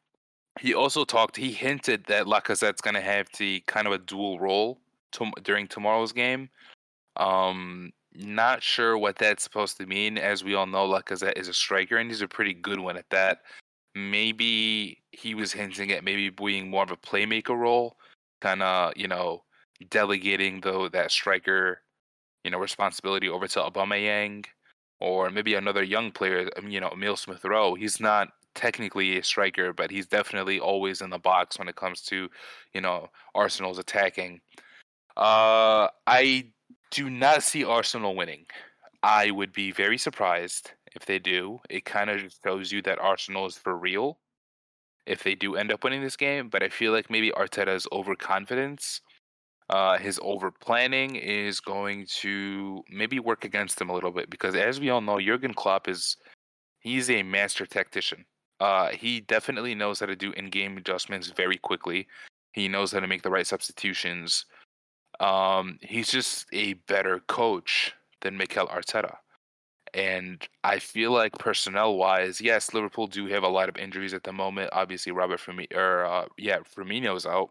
he also talked, he hinted that Lacazette's going to have the kind of a dual role to, during tomorrow's game. Um, not sure what that's supposed to mean. As we all know, Lacazette is a striker, and he's a pretty good one at that. Maybe he was hinting at maybe being more of a playmaker role, kind of you know delegating though that striker, you know, responsibility over to Aubameyang, or maybe another young player. Um, you know, Emil Smith Rowe. He's not technically a striker, but he's definitely always in the box when it comes to, you know, Arsenal's attacking. Uh, I do not see Arsenal winning. I would be very surprised if they do. It kind of shows you that Arsenal is for real if they do end up winning this game. But I feel like maybe Arteta's overconfidence, uh, his over planning is going to maybe work against him a little bit because, as we all know, Jurgen Klopp is he's a master tactician. Uh, he definitely knows how to do in-game adjustments very quickly. He knows how to make the right substitutions. Um, he's just a better coach than Mikel Arteta. And I feel like personnel wise, yes, Liverpool do have a lot of injuries at the moment. Obviously, Robert Firmino, or uh, yeah, Firmino's out.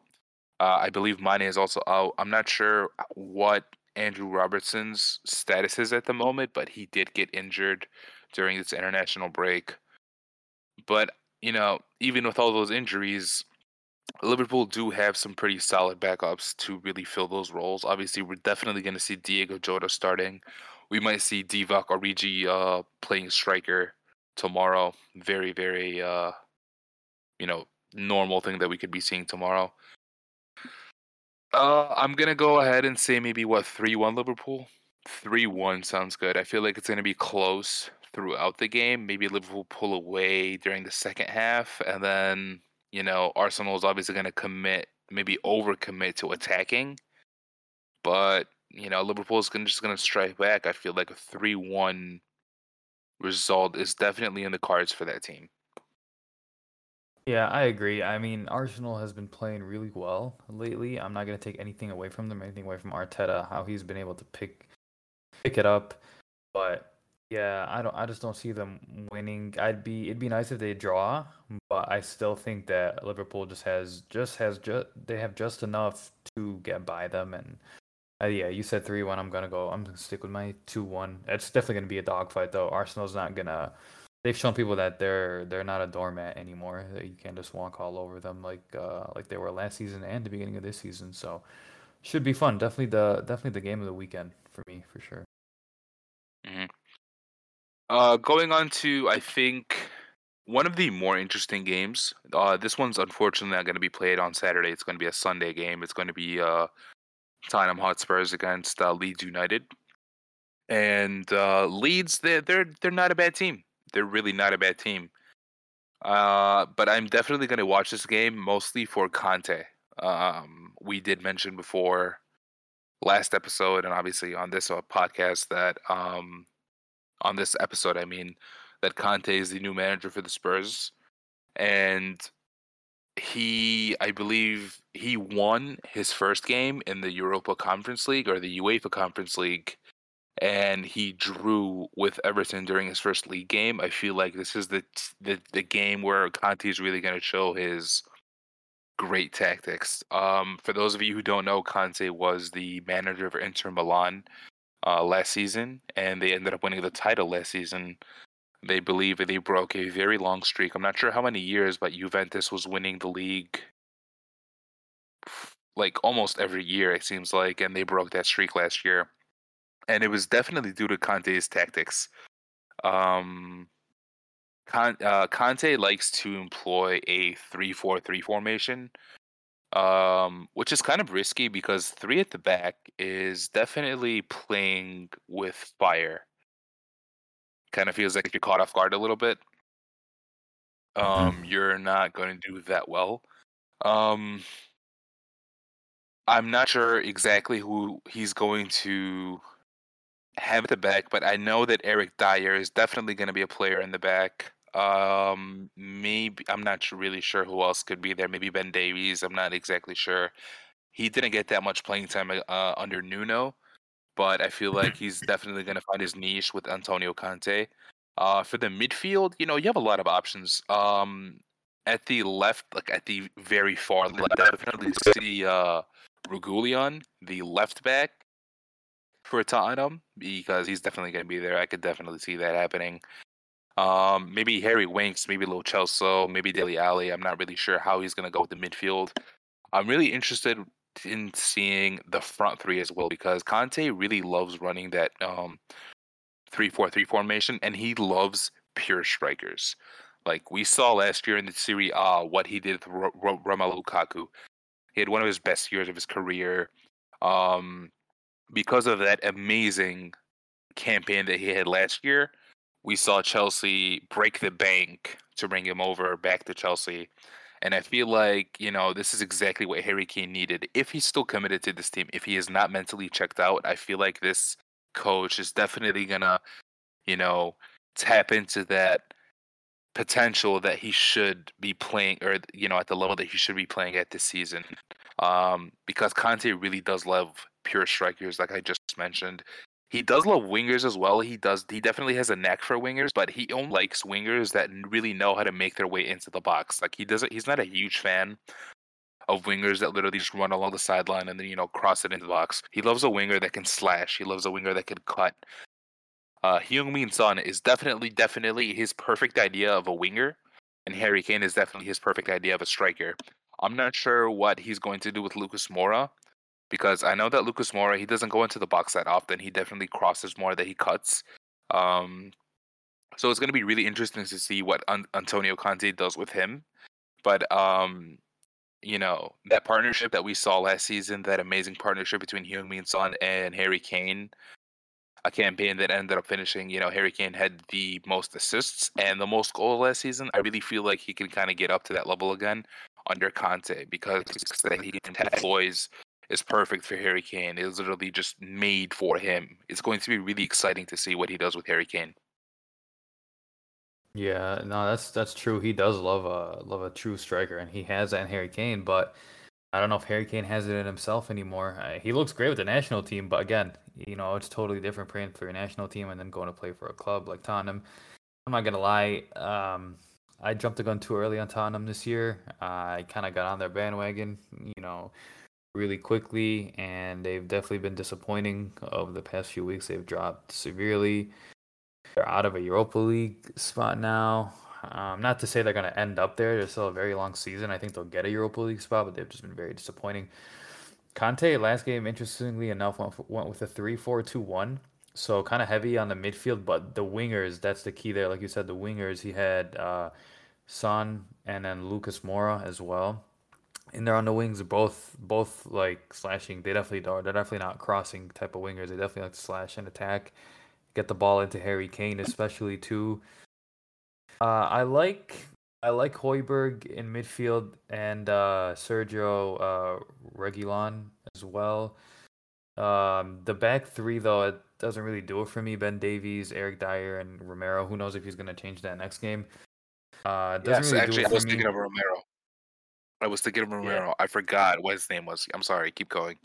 Uh, I believe Mane is also out. I'm not sure what Andrew Robertson's status is at the moment, but he did get injured during this international break. But you know, even with all those injuries, Liverpool do have some pretty solid backups to really fill those roles. Obviously, we're definitely going to see Diego Jota starting. We might see Divock Origi uh, playing striker tomorrow. Very, very, uh, you know, normal thing that we could be seeing tomorrow. Uh, I'm gonna go ahead and say maybe what three one Liverpool. Three one sounds good. I feel like it's gonna be close throughout the game. Maybe Liverpool pull away during the second half, and then you know Arsenal is obviously gonna commit, maybe overcommit to attacking. But you know Liverpool's gonna just gonna strike back. I feel like a three one result is definitely in the cards for that team. Yeah, I agree. I mean, Arsenal has been playing really well lately. I'm not gonna take anything away from them, anything away from Arteta, how he's been able to pick pick it up. But yeah, I don't. I just don't see them winning. I'd be. It'd be nice if they draw, but I still think that Liverpool just has just has just they have just enough to get by them. And uh, yeah, you said three one. I'm gonna go. I'm gonna stick with my two one. It's definitely gonna be a dogfight though. Arsenal's not gonna they've shown people that they're they're not a doormat anymore. You can't just walk all over them like uh, like they were last season and the beginning of this season. So should be fun. Definitely the definitely the game of the weekend for me for sure. Mm-hmm. Uh, going on to I think one of the more interesting games. Uh, this one's unfortunately not going to be played on Saturday. It's going to be a Sunday game. It's going to be uh, Tottenham Hotspurs against uh, Leeds United. And uh, Leeds, they're they're they're not a bad team they're really not a bad team. Uh, but I'm definitely going to watch this game mostly for Conte. Um, we did mention before last episode, and obviously on this uh, podcast that um, on this episode, I mean that Conte is the new manager for the Spurs, and he, I believe, he won his first game in the Europa Conference League or the UEFA Conference League and he drew with Everton during his first league game. I feel like this is the the, the game where Conte is really going to show his great tactics. Um, for those of you who don't know, Conte was the manager of Inter Milan uh, last season, and they ended up winning the title last season. They believe they broke a very long streak. I'm not sure how many years, but Juventus was winning the league like almost every year, it seems like, and they broke that streak last year and it was definitely due to Conte's tactics. Um, Con- uh, Conte likes to employ a three-four-three formation, um, which is kind of risky because three at the back is definitely playing with fire. Kind of feels like if you're caught off guard a little bit, mm-hmm. um, mm-hmm. you're not going to do that well. Um, I'm not sure exactly who he's going to have at the back, but I know that Eric Dier is definitely going to be a player in the back. Um, maybe I'm not really sure who else could be there. Maybe Ben Davies. I'm not exactly sure. He didn't get that much playing time uh, under Nuno, but I feel like he's definitely going to find his niche with Antonio Conte. Uh, for the midfield, you know, you have a lot of options. Um, at the left, like at the very far left, I definitely see uh, Reguilon, the left back for Tottenham because he's definitely going to be there. I could definitely see that happening. Um, maybe Harry Winks, maybe Lo Celso, maybe Dele Alli. I'm not really sure how he's going to go with the midfield. I'm really interested in seeing the front three as well because Conte really loves running that um, three-four-three formation, and he loves pure strikers. Like we saw last year in the Serie A, what he did with R- R- Romelu Lukaku. He had one of his best years of his career. Um, because of that amazing campaign that he had last year, we saw Chelsea break the bank to bring him over back to Chelsea. And I feel like, you know, this is exactly what Harry Kane needed. If he's still committed to this team, if he is not mentally checked out, I feel like this coach is definitely going to, you know, tap into that potential that he should be playing or, you know, at the level that he should be playing at this season. Um, because Conte really does love pure strikers, like I just mentioned. He does love wingers as well. He does. He definitely has a knack for wingers, but he only likes wingers that really know how to make their way into the box. Like he doesn't. He's not a huge fan of wingers that literally just run along the sideline and then you know cross it into the box. He loves a winger that can slash. He loves a winger that can cut. Uh, Heung-min Son is definitely, definitely his perfect idea of a winger, and Harry Kane is definitely his perfect idea of a striker. I'm not sure what he's going to do with Lucas Moura because I know that Lucas Moura he doesn't go into the box that often. He definitely crosses more that he cuts. Um, so it's going to be really interesting to see what An- Antonio Conte does with him. But um, you know that partnership that we saw last season, that amazing partnership between Heung-Min Son and Harry Kane, a campaign that ended up finishing. You know, Harry Kane had the most assists and the most goals last season. I really feel like he can kind of get up to that level again under Conte because he can tag boys is perfect for Harry Kane. It's literally just made for him. It's going to be really exciting to see what he does with Harry Kane. Yeah, no, that's that's true. He does love a love a true striker, and he has that in Harry Kane. But I don't know if Harry Kane has it in himself anymore. Uh, he looks great with the national team, but again, you know, it's totally different playing for your national team and then going to play for a club like Tottenham. I'm not gonna lie. Um, I jumped the gun too early on Tottenham this year. Uh, I kind of got on their bandwagon, you know, really quickly, and they've definitely been disappointing over the past few weeks. They've dropped severely. They're out of a Europa League spot now. Um, not to say they're going to end up there. There's still a very long season. I think they'll get a Europa League spot, but they've just been very disappointing. Conte last game, interestingly enough, went, went with a 3-4-2-1. So kind of heavy on the midfield, but the wingers, that's the key there. Like you said, the wingers, he had uh, Son and then Lucas Moura as well. And they're on the wings, both both like slashing. They definitely are. They're definitely not crossing type of wingers. They definitely like to slash and attack, get the ball into Harry Kane, especially too. Uh, I like I like Højbjerg in midfield and uh, Sergio uh, Reguilon as well. Um, the back three though it doesn't really do it for me. Ben Davies, Eric Dier and Romero. Who knows if he's going to change that next game? Uh, yes, really actually, I was thinking of Romero. I was thinking of Romero. Yeah. I forgot what his name was. I'm sorry. Keep going.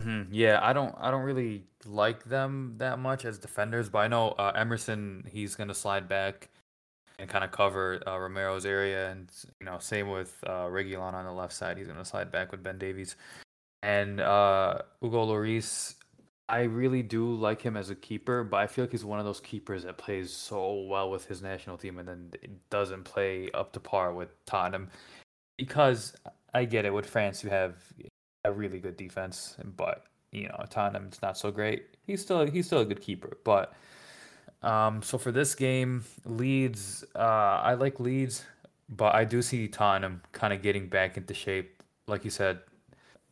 Mm-hmm. Yeah, I don't. I don't really like them that much as defenders, but I know uh, Emerson. He's gonna slide back and kind of cover uh, Romero's area, and you know, same with uh, Reguilon on the left side. He's gonna slide back with Ben Davies and uh, Hugo Lloris. I really do like him as a keeper, but I feel like he's one of those keepers that plays so well with his national team and then doesn't play up to par with Tottenham because I get it with France you have a really good defense, but you know Tottenham's not so great. He's still he's still a good keeper, but um, so for this game, Leeds, uh, I like Leeds, but I do see Tottenham kind of getting back into shape. Like you said,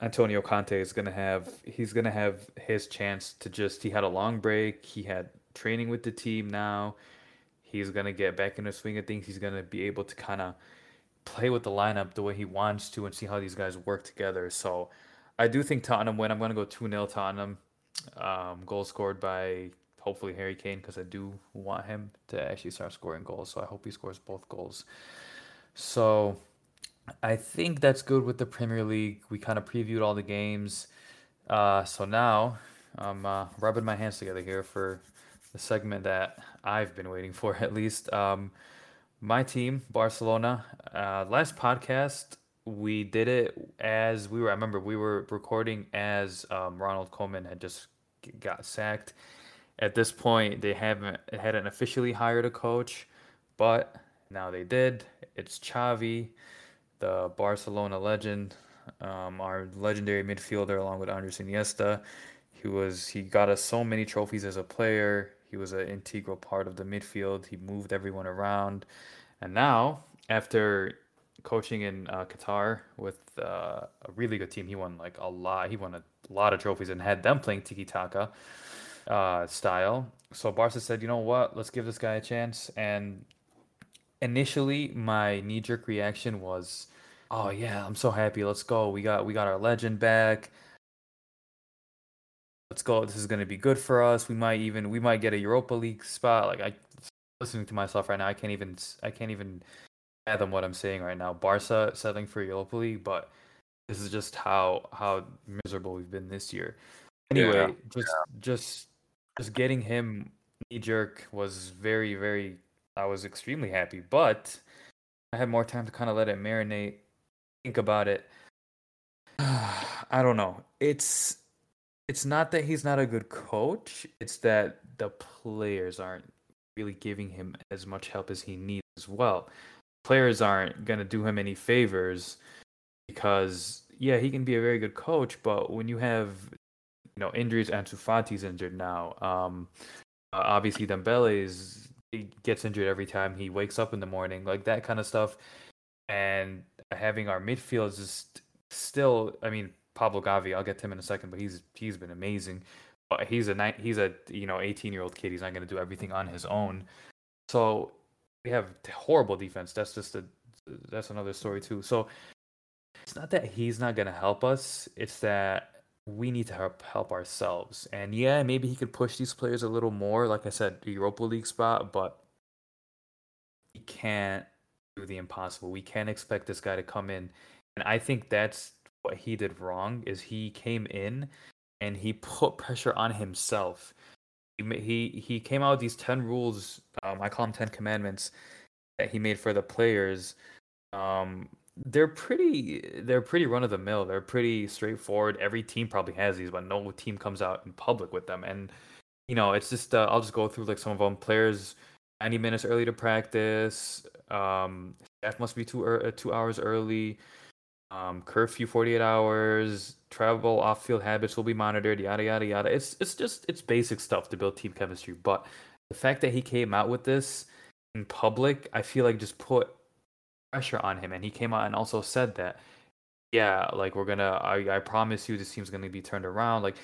Antonio Conte is gonna have he's gonna have his chance to just he had a long break. He had training with the team now. He's gonna get back in the swing of things. He's gonna be able to kind of play with the lineup the way he wants to and see how these guys work together. So I do think Tottenham win. I'm going to go 2 0 Tottenham. Um, goal scored by hopefully Harry Kane because I do want him to actually start scoring goals. So I hope he scores both goals. So I think that's good with the Premier League. We kind of previewed all the games. Uh, so now I'm uh, rubbing my hands together here for the segment that I've been waiting for at least. Um, my team, Barcelona. Uh, last podcast, we did it as we were. I remember we were recording as um, Ronald Koeman had just got sacked. At this point, they haven't hadn't officially hired a coach, but now they did. It's Xavi, the Barcelona legend, um, our legendary midfielder, along with Andres Iniesta. He was he got us so many trophies as a player. He was an integral part of the midfield. He moved everyone around. And now, after coaching in uh, Qatar with uh, a really good team, he won like a lot. He won a lot of trophies and had them playing tiki taka uh, style. So Barca said, you know what? Let's give this guy a chance. And initially, my knee jerk reaction was, oh yeah, I'm so happy. Let's go. We got we got our legend back let's go. This is going to be good for us. We might even we might get a Europa League spot. Like I listening to myself right now, I can't even I can't even fathom what I'm saying right now. Barca settling for Europa League, but this is just how how miserable we've been this year. Anyway, yeah. just yeah. just just getting him knee jerk was very very. I was extremely happy, but I had more time to kind of let it marinate, think about it. I don't know. It's it's not that he's not a good coach. It's that the players aren't really giving him as much help as he needs as well. Players aren't going to do him any favors because yeah, he can be a very good coach, but when you have you know injuries, Ansu injured now. Um, uh, obviously Dembele is he gets injured every time he wakes up in the morning, like that kind of stuff. and having our midfield is just still. I mean, Pablo Gavi. I'll get to him in a second, but he's he's been amazing. But he's a he's a you know 18 year old kid. He's not going to do everything on his own. So we have horrible defense. That's just a that's another story too. So it's not that he's not going to help us. It's that we need to help help ourselves. And yeah, maybe he could push these players a little more. Like I said, Europa League spot, but he can't do the impossible. We can't expect this guy to come in. And I think that's what he did wrong is he came in and he put pressure on himself. He he he came out with these 10 rules, um, I call them 10 commandments that he made for the players. Um, they're pretty they're pretty run of the mill. They're pretty straightforward. Every team probably has these, but no team comes out in public with them. And you know, it's just uh, I'll just go through like some of them. Players 90 minutes early to practice. Um, staff must be two uh, two hours early. Um, curfew 48 hours. Travel off field habits will be monitored. Yada yada yada. It's it's just it's basic stuff to build team chemistry. But the fact that he came out with this in public, I feel like just put pressure on him, and he came out and also said that, yeah, like we're gonna, I, I promise you, this team's gonna be turned around. Like,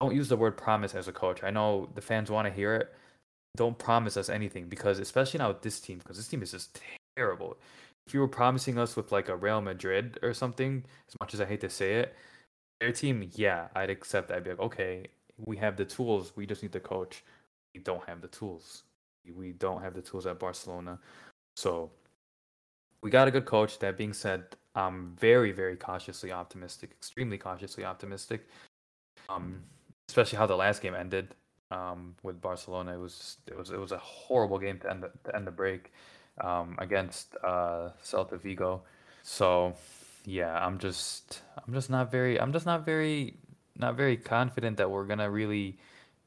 don't use the word promise as a coach. I know the fans want to hear it. Don't promise us anything because, especially now with this team, because this team is just terrible. If you were promising us with like a Real Madrid or something, as much as I hate to say it, their team, yeah, I'd accept. That. I'd be like, okay, we have the tools. We just need the coach. We don't have the tools. We don't have the tools at Barcelona. So we got a good coach. That being said, I'm very, very cautiously optimistic, extremely cautiously optimistic. Um, especially how the last game ended um, with Barcelona. It was it was it was a horrible game to end the, to end the break um, against uh, Celta Vigo. So yeah, I'm just I'm just not very I'm just not very not very confident that we're gonna really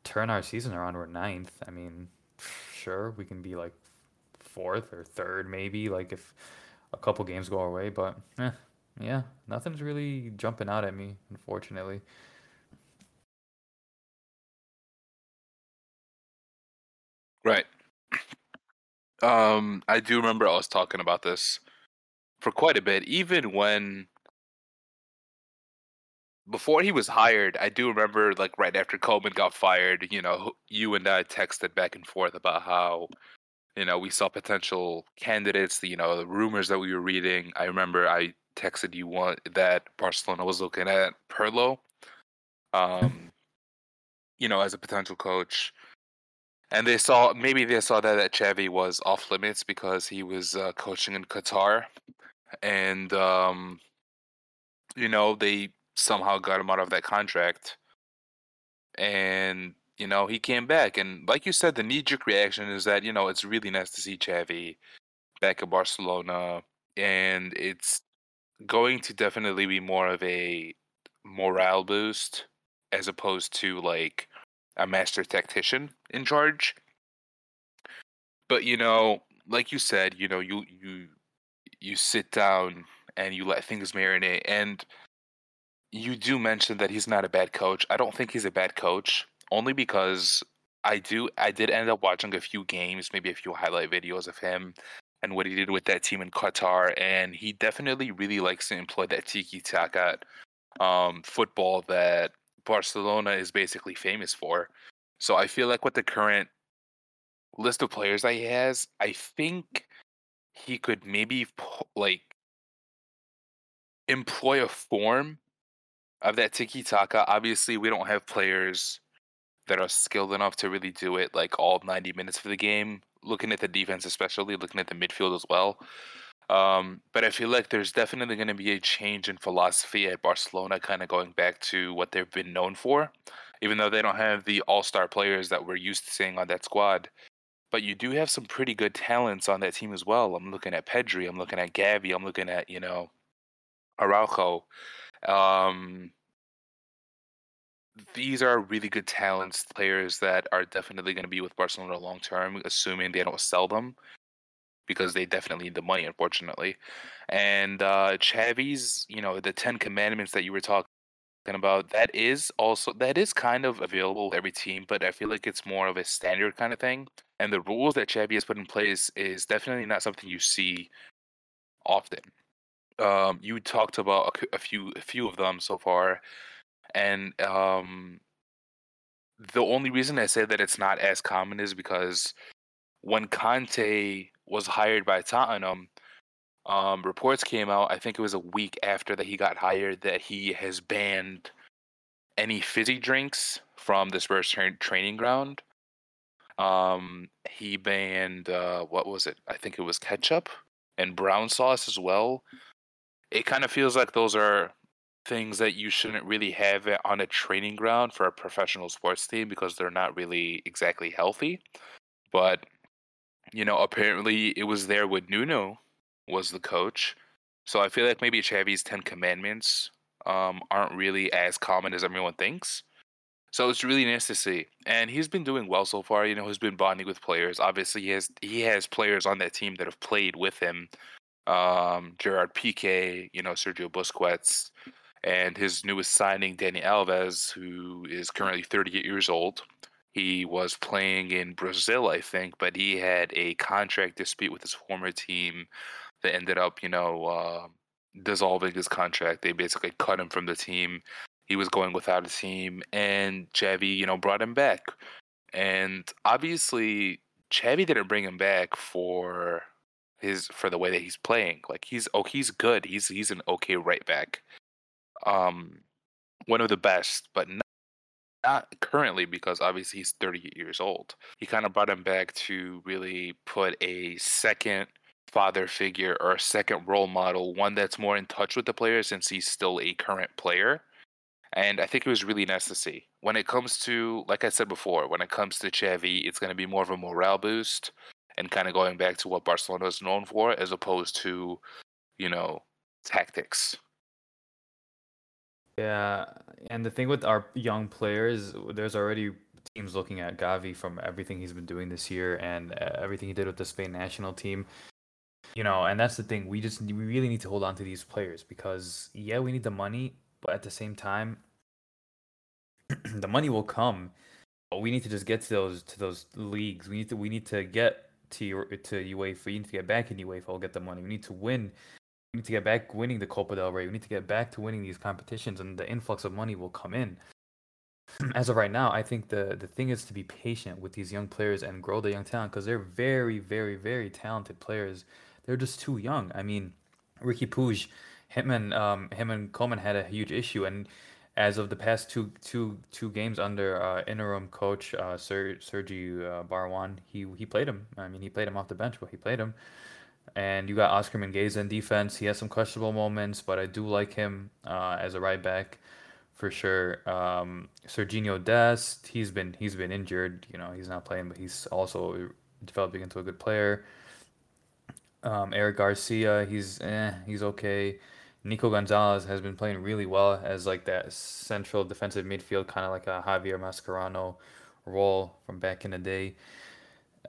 turn our season around. We're ninth. I mean, sure we can be like fourth or third maybe like if a couple games go our way, but eh, yeah, nothing's really jumping out at me, unfortunately. Right. Um, I do remember I was talking about this for quite a bit, even when before he was hired. I do remember, like right after Koeman got fired, you know, you and I texted back and forth about how you know, we saw potential candidates, you know, the rumors that we were reading. I remember I texted you one that Barcelona was looking at Pirlo, um, you know, as a potential coach. And they saw maybe they saw that that Xavi was off limits because he was uh, coaching in Qatar, and um, you know they somehow got him out of that contract. And you know, he came back, and like you said, the knee-jerk reaction is that you know it's really nice to see Xavi back at Barcelona, and it's going to definitely be more of a morale boost as opposed to like a master tactician in charge. But you know, like you said, you know, you you you sit down and you let things marinate, and you do mention that he's not a bad coach. I don't think he's a bad coach only because I do I did end up watching a few games, maybe a few highlight videos of him and what he did with that team in Qatar, and he definitely really likes to employ that tiki taka um, football that Barcelona is basically famous for. So I feel like with the current list of players that he has, I think he could maybe like employ a form of that tiki taka. Obviously, we don't have players that are skilled enough to really do it like all 90 minutes for the game. Looking at the defense, especially looking at the midfield as well. Um, but I feel like there's definitely going to be a change in philosophy at Barcelona, kind of going back to what they've been known for, even though they don't have the all star players that we're used to seeing on that squad. But you do have some pretty good talents on that team as well. I'm looking at Pedri, I'm looking at Gavi, I'm looking at, you know, Araujo. Um, these are really good talents, players that are definitely going to be with Barcelona long term, assuming they don't sell them, because they definitely need the money, unfortunately. And uh, Xavi's, you know, the Ten Commandments that you were talking about, that is also that is kind of available every team, but I feel like it's more of a standard kind of thing. And the rules that Xavi has put in place is definitely not something you see often. Um, you talked about a, a few a few of them so far, and um, the only reason I say that it's not as common is because when Conte was hired by Tottenham, um, reports came out. I think it was a week after that he got hired that he has banned any fizzy drinks from the Spurs tra- training ground. Um, he banned uh, what was it? I think it was ketchup and brown sauce as well. It kind of feels like those are things that you shouldn't really have on a training ground for a professional sports team because they're not really exactly healthy. But you know, apparently it was there with Nuno was the coach. So I feel like maybe Xavi's Ten Commandments um, aren't really as common as everyone thinks. So it's really nice to see, and he's been doing well so far. You know, he's been bonding with players. Obviously, he has he has players on that team that have played with him. Um, Gerard Piqué, you know, Sergio Busquets, and his newest signing, Dani Alves, who is currently 38 years old. He was playing in Brazil, I think, but he had a contract dispute with his former team that ended up, you know, uh, dissolving his contract. They basically cut him from the team he was going without a team, and Xavi, you know, brought him back. And obviously, Xavi didn't bring him back for his for the way that he's playing. Like he's oh he's good. He's he's an okay right back. Um, one of the best, but not, currently because obviously he's 38 years old. He kind of brought him back to really put a second father figure or a second role model, one that's more in touch with the player since he's still a current player and I think it was really nice to see. When it comes to, like I said before, when it comes to Xavi, it's going to be more of a morale boost and kind of going back to what Barcelona is known for, as opposed to, you know, tactics. Yeah, and the thing with our young players, there's already teams looking at Gavi from everything he's been doing this year and uh, everything he did with the Spain national team. You know, and that's the thing. We just we really need to hold on to these players because yeah, we need the money, but at the same time, the money will come. But we need to just get to those to those leagues. We need to we need to get to to UEFA. We need to get back in UEFA. We'll get the money. We need to win. We need to get back winning the Copa del Rey. We need to get back to winning these competitions, and the influx of money will come in. As of right now, I think the the thing is to be patient with these young players and grow the young talent because they're very, very, very talented players. They're just too young. I mean, Riqui Puig him and um, him and Koeman had a huge issue, and as of the past two two two games under uh, interim coach uh, Ser- Sergi uh, Barjuan, he he played him. I mean, he played him off the bench, but he played him. And you got Oscar Mingueza in defense. He has some questionable moments, but I do like him uh, as a right back for sure. Um, Sergiño Dest, he's been he's been injured. You know, he's not playing, but he's also developing into a good player. Um, Eric Garcia, he's eh, he's okay. Nico Gonzalez has been playing really well as like that central defensive midfield, kind of like a Javier Mascherano role from back in the day.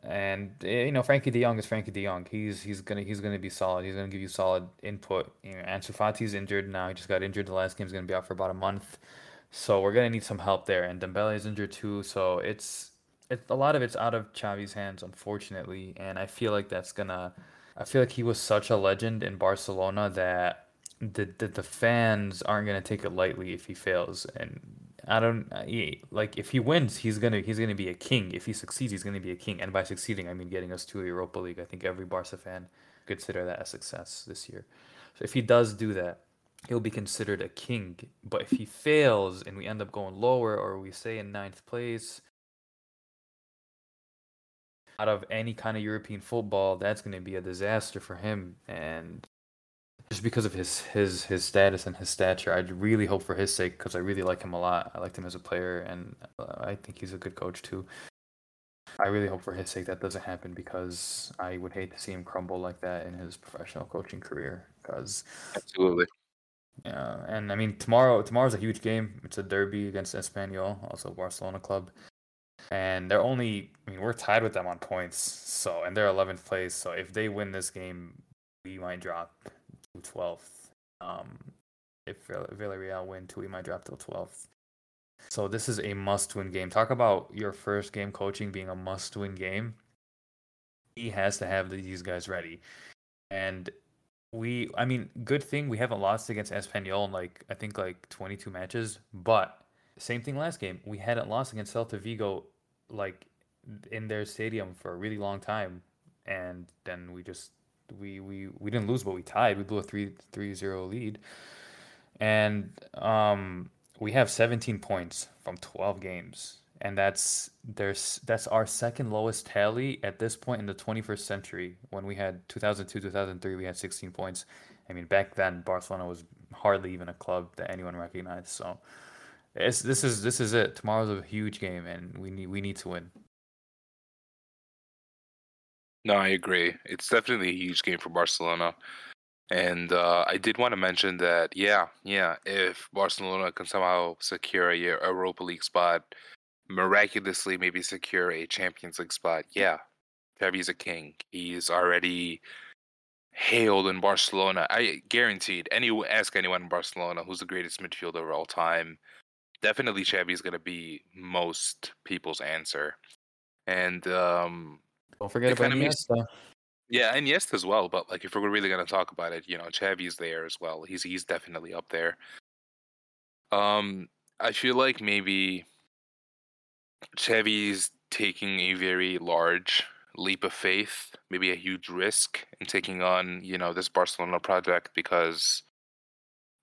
And eh, you know, Frenkie De Jong is Frenkie De Jong. He's he's gonna he's gonna be solid. He's gonna give you solid input. You know, Ansu Fati's injured now. He just got injured. The last game's gonna be out for about a month, so we're gonna need some help there. And Dembele is injured too. So it's it's a lot of it's out of Xavi's hands, unfortunately. And I feel like that's gonna. I feel like he was such a legend in Barcelona that the, the the fans aren't gonna take it lightly if he fails, and I don't uh, he, like if he wins, he's gonna he's gonna be a king. If he succeeds, he's gonna be a king. And by succeeding, I mean getting us to Europa League. I think every Barca fan consider that a success this year. So if he does do that, he'll be considered a king. But if he fails and we end up going lower, or we stay in ninth place, out of any kind of European football, that's going to be a disaster for him. And just because of his his his status and his stature. I really hope for his sake because I really like him a lot. I liked him as a player, and uh, I think he's a good coach too. I really hope for his sake that doesn't happen because I would hate to see him crumble like that in his professional coaching career. Because absolutely, yeah. And I mean, tomorrow tomorrow's a huge game. It's a derby against Espanyol, also Barcelona club. And they're only, I mean, we're tied with them on points. So, and they're 11th place. So, if they win this game, we might drop 12th. Um, if Villarreal win we might drop to 12th. So this is a must-win game. Talk about your first game coaching being a must-win game. He has to have these guys ready, and we I mean, good thing we haven't lost against Espanyol in like I think like 22 matches, but same thing last game. We hadn't lost against Celta Vigo like in their stadium for a really long time and then we just we we we didn't lose but we tied. We blew a 3 3-0 lead. And um we have 17 points from 12 games and that's there's that's our second lowest tally at this point in the 21st century. When we had 2002, 2003, we had 16 points. I mean, back then Barcelona was hardly even a club that anyone recognized. So, it's this is this is it. Tomorrow's a huge game, and we need we need to win. No, I agree. It's definitely a huge game for Barcelona. And uh, I did want to mention that, yeah, yeah, if Barcelona can somehow secure a Europa League spot, miraculously maybe secure a Champions League spot, yeah, Xavi's a king. He's already hailed in Barcelona. I guaranteed. Any ask anyone in Barcelona who's the greatest midfielder of all time. Definitely, Xavi's going to be most people's answer. And um, don't forget about Iniesta. Yeah, Iniesta as well. But like, if we're really going to talk about it, you know, Xavi's there as well. He's he's definitely up there. Um, I feel like maybe Xavi's taking a very large leap of faith, maybe a huge risk in taking on, you know, this Barcelona project because,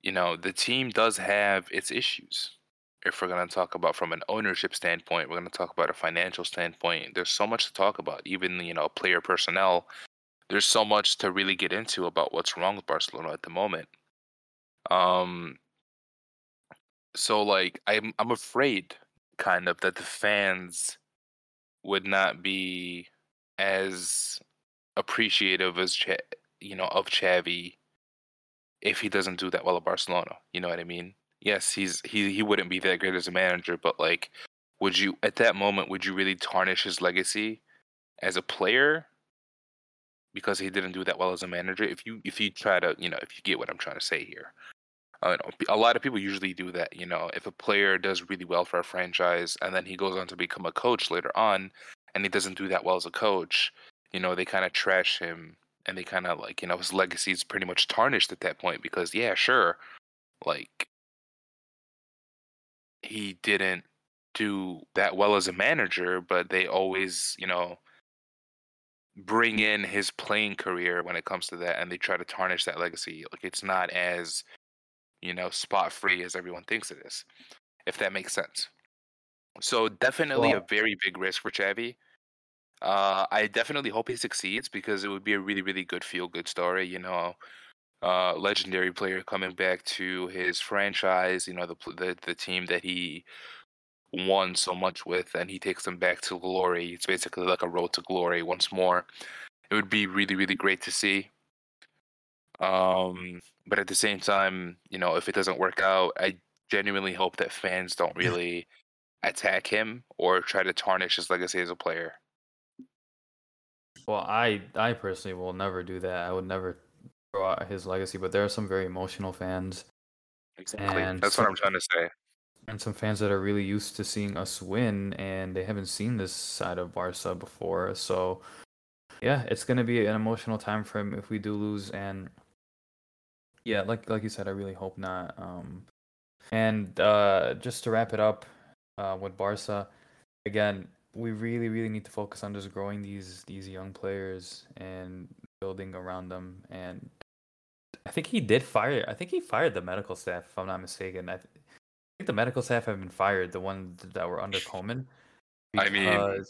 you know, the team does have its issues. If we're going to talk about from an ownership standpoint, we're going to talk about a financial standpoint. There's so much to talk about, even, you know, player personnel. There's so much to really get into about what's wrong with Barcelona at the moment. Um, so like I'm I'm afraid kind of that the fans would not be as appreciative as Ch- you know of Xavi if he doesn't do that well at Barcelona. You know what I mean? Yes, he's he he wouldn't be that great as a manager, but like, would you at that moment would you really tarnish his legacy as a player because he didn't do that well as a manager? If you if you try to you know if you get what I'm trying to say here, a lot of people usually do that. You know, if a player does really well for a franchise and then he goes on to become a coach later on, and he doesn't do that well as a coach, you know, they kind of trash him and they kind of like, you know, his legacy is pretty much tarnished at that point because, yeah, sure, like he didn't do that well as a manager, but they always, you know, bring in his playing career when it comes to that and they try to tarnish that legacy. Like it's not as you know, spot free as everyone thinks it is, if that makes sense. So definitely well, a very big risk for Xavi. Uh, I definitely hope he succeeds because it would be a really, really good feel good story. You know, uh, legendary player coming back to his franchise. You know, the the the team that he won so much with, and he takes them back to glory. It's basically like a road to glory once more. It would be really, really great to see. Um, but at the same time, you know, if it doesn't work out, I genuinely hope that fans don't really attack him or try to tarnish his legacy as a player. Well, I I personally will never do that. I would never throw out his legacy, but there are some very emotional fans. Exactly. And That's some, what I'm trying to say. And some fans that are really used to seeing us win and they haven't seen this side of Barca before. So yeah, it's gonna be an emotional time for him if we do lose and yeah, like like you said, I really hope not. Um, and uh, just to wrap it up uh, with Barca, again, we really really need to focus on just growing these these young players and building around them. And I think he did fire. I think he fired the medical staff, if I'm not mistaken. I, th- I think the medical staff have been fired. The ones that were under Koeman. Because, I mean,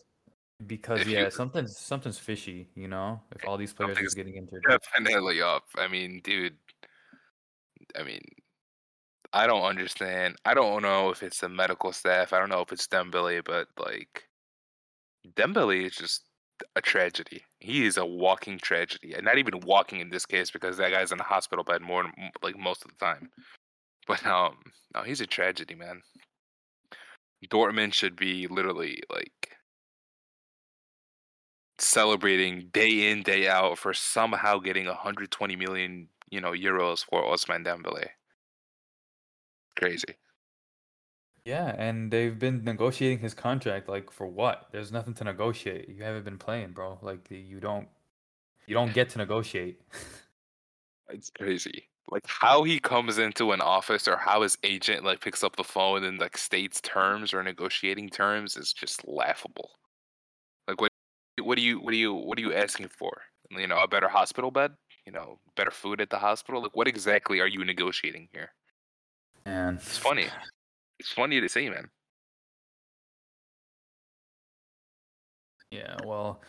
because yeah, you, something's something's fishy. You know, if all these players are getting injured. Definitely up. I mean, dude, I mean, I don't understand. I don't know if it's the medical staff. I don't know if it's Dembele, but like Dembele is just a tragedy. He is a walking tragedy, and not even walking in this case because that guy's in the hospital bed more like most of the time. But um, no, he's a tragedy, man. Dortmund should be literally like celebrating day in day out for somehow getting 120 million you know, euros for Ousmane Dembele. Crazy. Yeah, and they've been negotiating his contract like for what? There's nothing to negotiate. You haven't been playing, bro. Like you don't you don't get to negotiate. It's crazy. Like how he comes into an office or how his agent like picks up the phone and like states terms or negotiating terms is just laughable. Like what what do you what do you what are you asking for? You know, a better hospital bed? You know, better food at the hospital? Like what exactly are you negotiating here? And It's funny. It's funny to see, man. Yeah, well,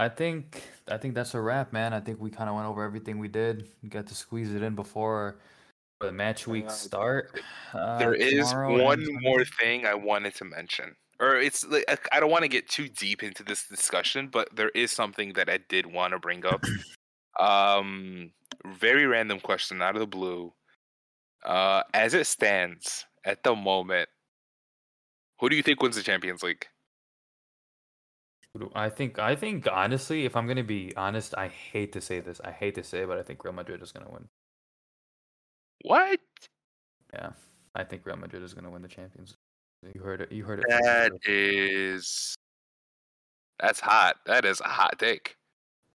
I think I think that's a wrap, man. I think we kind of went over everything we did. We got to squeeze it in before the match week Uh, start. Uh, There is one and more thing I wanted to mention. Or it's like I- I don't want to get too deep into this discussion, but there is something that I did want to bring up. Um very random question out of the blue. Uh as it stands at the moment, who do you think wins the Champions League? I think I think honestly, if I'm gonna be honest, I hate to say this. I hate to say it, but I think Real Madrid is gonna win. What? Yeah, I think Real Madrid is gonna win the Champions. League. You heard it. You heard it. That is that's hot. That is a hot take.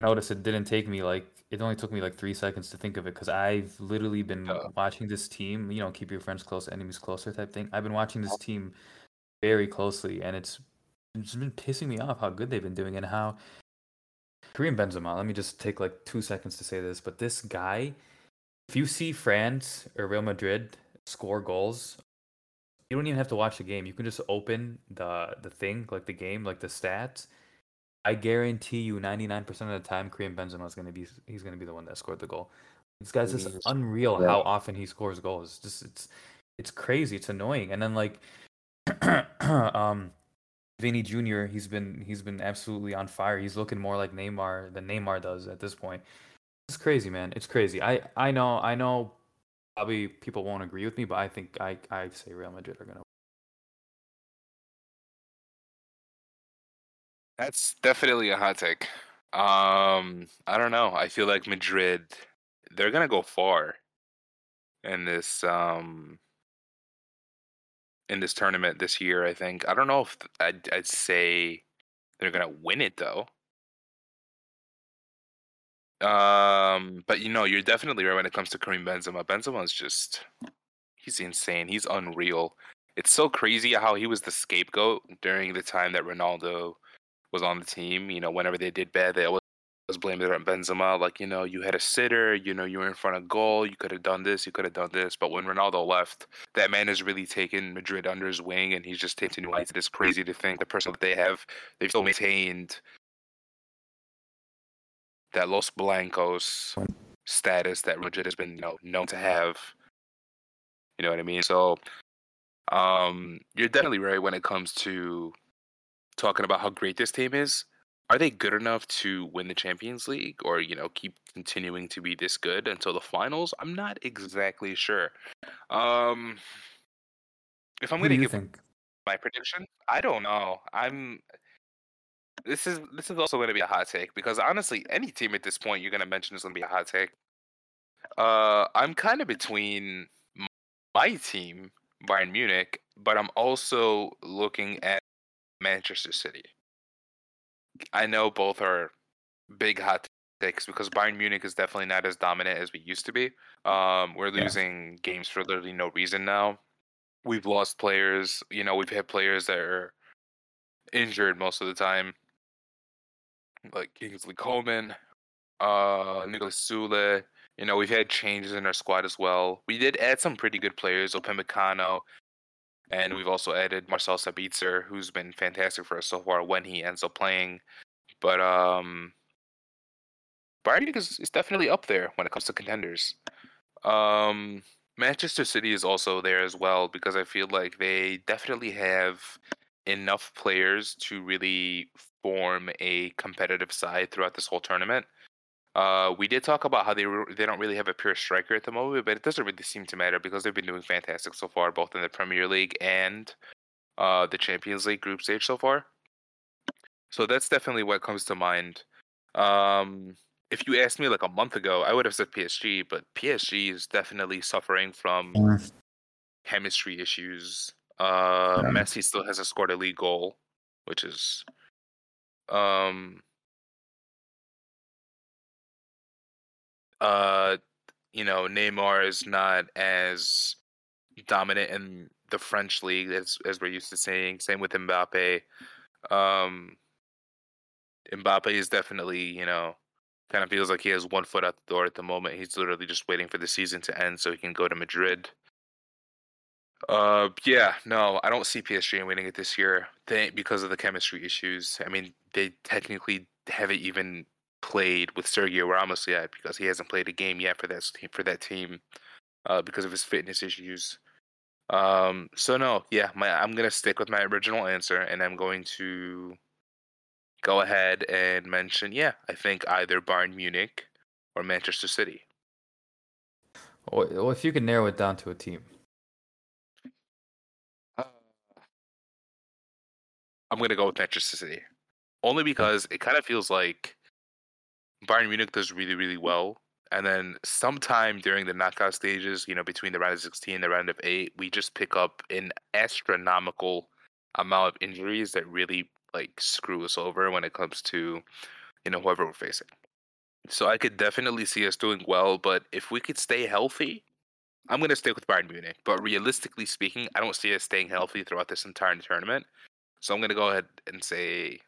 Notice it didn't take me like it only took me like three seconds to think of it because I've literally been watching this team. You know, keep your friends close, enemies closer type thing. I've been watching this team very closely, and it's it's been pissing me off how good they've been doing and how Karim Benzema. Let me just take like two seconds to say this, but this guy, if you see France or Real Madrid score goals, you don't even have to watch the game. You can just open the the thing, like the game, like the stats. I guarantee you, ninety nine percent of the time, Karim Benzema is going to be he's going to be the one that scored the goal. This guy's just Jesus. unreal Yeah. how often he scores goals. Just it's it's crazy. It's annoying. And then like, um, Vini Jr. He's been he's been absolutely on fire. He's looking more like Neymar than Neymar does at this point. It's crazy, man. It's crazy. I I know I know. Probably people won't agree with me, but I think I I say Real Madrid are gonna. That's definitely a hot take. Um, I don't know. I feel like Madrid, they're gonna go far in this um in this tournament this year. I think. I don't know if I'd I'd say they're gonna win it though. Um, but you know, you're definitely right when it comes to Karim Benzema. Benzema is just he's insane. He's unreal. It's so crazy how he was the scapegoat during the time that Ronaldo was on the team. You know, whenever they did bad, they always blamed it on Benzema. Like, you know, you had a sitter, you know, you were in front of goal, you could have done this, you could have done this. But when Ronaldo left, that man has really taken Madrid under his wing and he's just taken new heights. It's crazy to think the person that they have, they've still maintained that Los Blancos status that Madrid has been you know, known to have. You know what I mean? So um you're definitely right when it comes to talking about how great this team is. Are they good enough to win the Champions League or, you know, keep continuing to be this good until the finals? I'm not exactly sure. Um if I'm going to you give think? my prediction, I don't know. I'm this is this is also going to be a hot take because honestly, any team at this point you're going to mention is going to be a hot take. Uh, I'm kind of between my team, Bayern Munich, but I'm also looking at Manchester City. I know both are big hot takes because Bayern Munich is definitely not as dominant as we used to be. Um, we're Yeah. losing games for literally no reason now. We've lost players. You know, we've had players that are injured most of the time, like Kingsley Coman, uh, Nicolas Sule. You know, we've had changes in our squad as well. We did add some pretty good players, Upamecano, and we've also added Marcel Sabitzer, who's been fantastic for us so far when he ends up playing. But um, Bayern is, is definitely up there when it comes to contenders. Um, Manchester City is also there as well because I feel like they definitely have enough players to really form a competitive side throughout this whole tournament. Uh, we did talk about how they re- they don't really have a pure striker at the moment, but it doesn't really seem to matter because they've been doing fantastic so far, both in the Premier League and uh, the Champions League group stage so far. So that's definitely what comes to mind. Um, if you asked me like a month ago, I would have said PSG, but PSG is definitely suffering from Mm. chemistry issues. Uh, Yeah. Messi still hasn't scored a league goal, which is um uh you know Neymar is not as dominant in the French league as as we're used to seeing. Same with Mbappe. Um, Mbappe is definitely you know kind of feels like he has one foot out the door at the moment. He's literally just waiting for the season to end so he can go to Madrid. Uh, yeah, no, I don't see PSG winning it this year they, because of the chemistry issues. I mean, they technically haven't even played with Sergio Ramos yet because he hasn't played a game yet for that for that team uh, because of his fitness issues. Um, so no, yeah, my I'm gonna stick with my original answer, and I'm going to go ahead and mention, yeah, I think either Bayern Munich or Manchester City. Well, if you could narrow it down to a team, uh, I'm gonna go with Manchester City, only because it kind of feels like Bayern Munich does really, really well, and then sometime during the knockout stages, you know, between the round of 16 and the round of eight, we just pick up an astronomical amount of injuries that really like screw us over when it comes to you know whoever we're facing. So I could definitely see us doing well, but if we could stay healthy, I'm going to stick with Bayern Munich. But realistically speaking, I don't see us staying healthy throughout this entire tournament. So I'm going to go ahead and say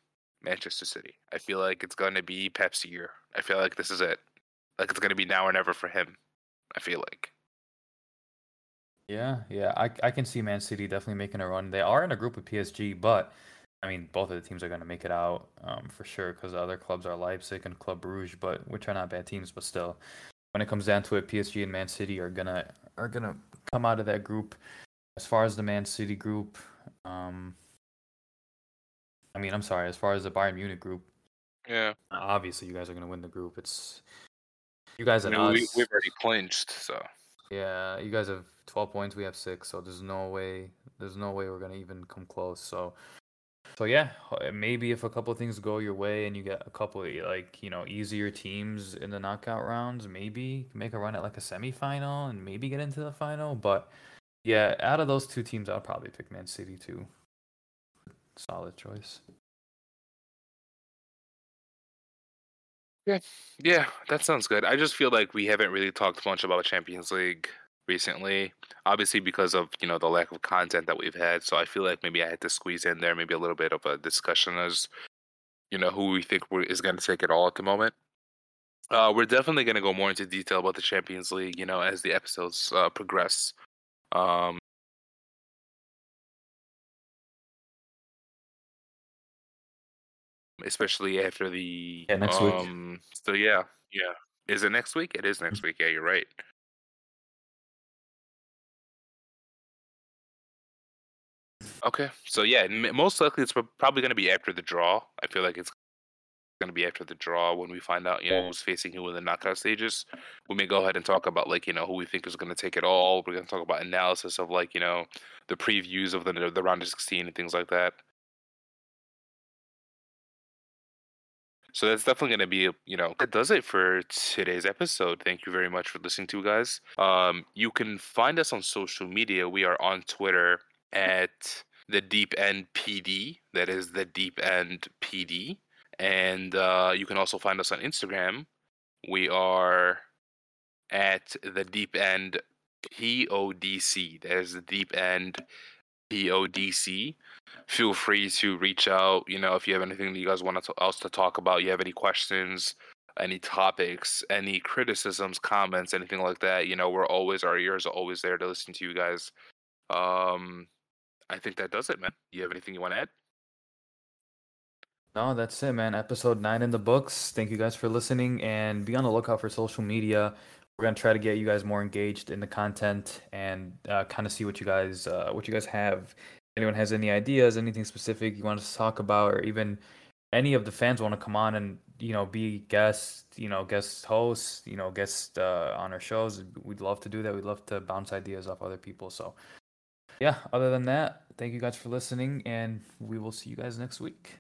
Manchester City. I feel like it's going to be Pep's year. I feel like this is it. Like it's going to be now or never for him. I feel like. Yeah, yeah, I I can see Man City definitely making a run. They are in a group with PSG, but I mean, both of the teams are going to make it out um, for sure because the other clubs are Leipzig and Club Brugge, but which are not bad teams. But still, when it comes down to it, PSG and Man City are gonna are gonna come out of that group. As far as the Man City group, um, I mean, I'm sorry. As far as the Bayern Munich group, yeah, obviously you guys are gonna win the group. It's you guys and I mean, us. We, we've already clinched, so yeah, you guys have 12 points. We have six, so there's no way. There's no way we're gonna even come close. So so yeah, eh, maybe if a couple things go your way and you get a couple of like you know easier teams in the knockout rounds, maybe make a run at like a semifinal and maybe get into the final. But yeah, out of those two teams, I'll probably pick Man City too. Solid choice. Yeah, yeah, that sounds good. I just feel like we haven't really talked much about Champions League recently. Obviously, because of you know the lack of content that we've had, so I feel like maybe I had to squeeze in there maybe a little bit of a discussion as you know who we think is going to take it all at the moment. Uh, we're definitely going to go more into detail about the Champions League, you know, as the episodes uh, progress. Um, especially after the yeah, next um, week. So yeah, yeah. Is it next week? It is next week. Yeah, you're right. Okay, so yeah, most likely it's probably going to be after the draw. I feel like it's going to be after the draw when we find out, you know, who's facing who in the knockout stages. We may go ahead and talk about like, you know, who we think is going to take it all. We're going to talk about analysis of like, you know, the previews of the the round of 16 and things like that. So that's definitely going to be, you know, that does it for today's episode. Thank you very much for listening to guys. Um, you can find us on social media. We are on Twitter at the Deep End PD. That is the Deep End PD. And uh, you can also find us on Instagram. We are at the Deep End PODC. That is the Deep End PODC. Feel free to reach out. You know, if you have anything that you guys want us to talk about, you have any questions, any topics, any criticisms, comments, anything like that. You know, we're always our ears are always there to listen to you guys. Um, I think that does it, man. You have anything you want to add? No, that's it, man. Episode nine in the books. Thank you guys for listening and be on the lookout for social media. We're gonna try to get you guys more engaged in the content and uh, kind of see what you guys uh, what you guys have. Anyone has any ideas, anything specific you want us to talk about, or even any of the fans want to come on and you know be guest, you know guest hosts, you know guest uh, on our shows, we'd love to do that. We'd love to bounce ideas off other people. So yeah, other than that, thank you guys for listening, and we will see you guys next week.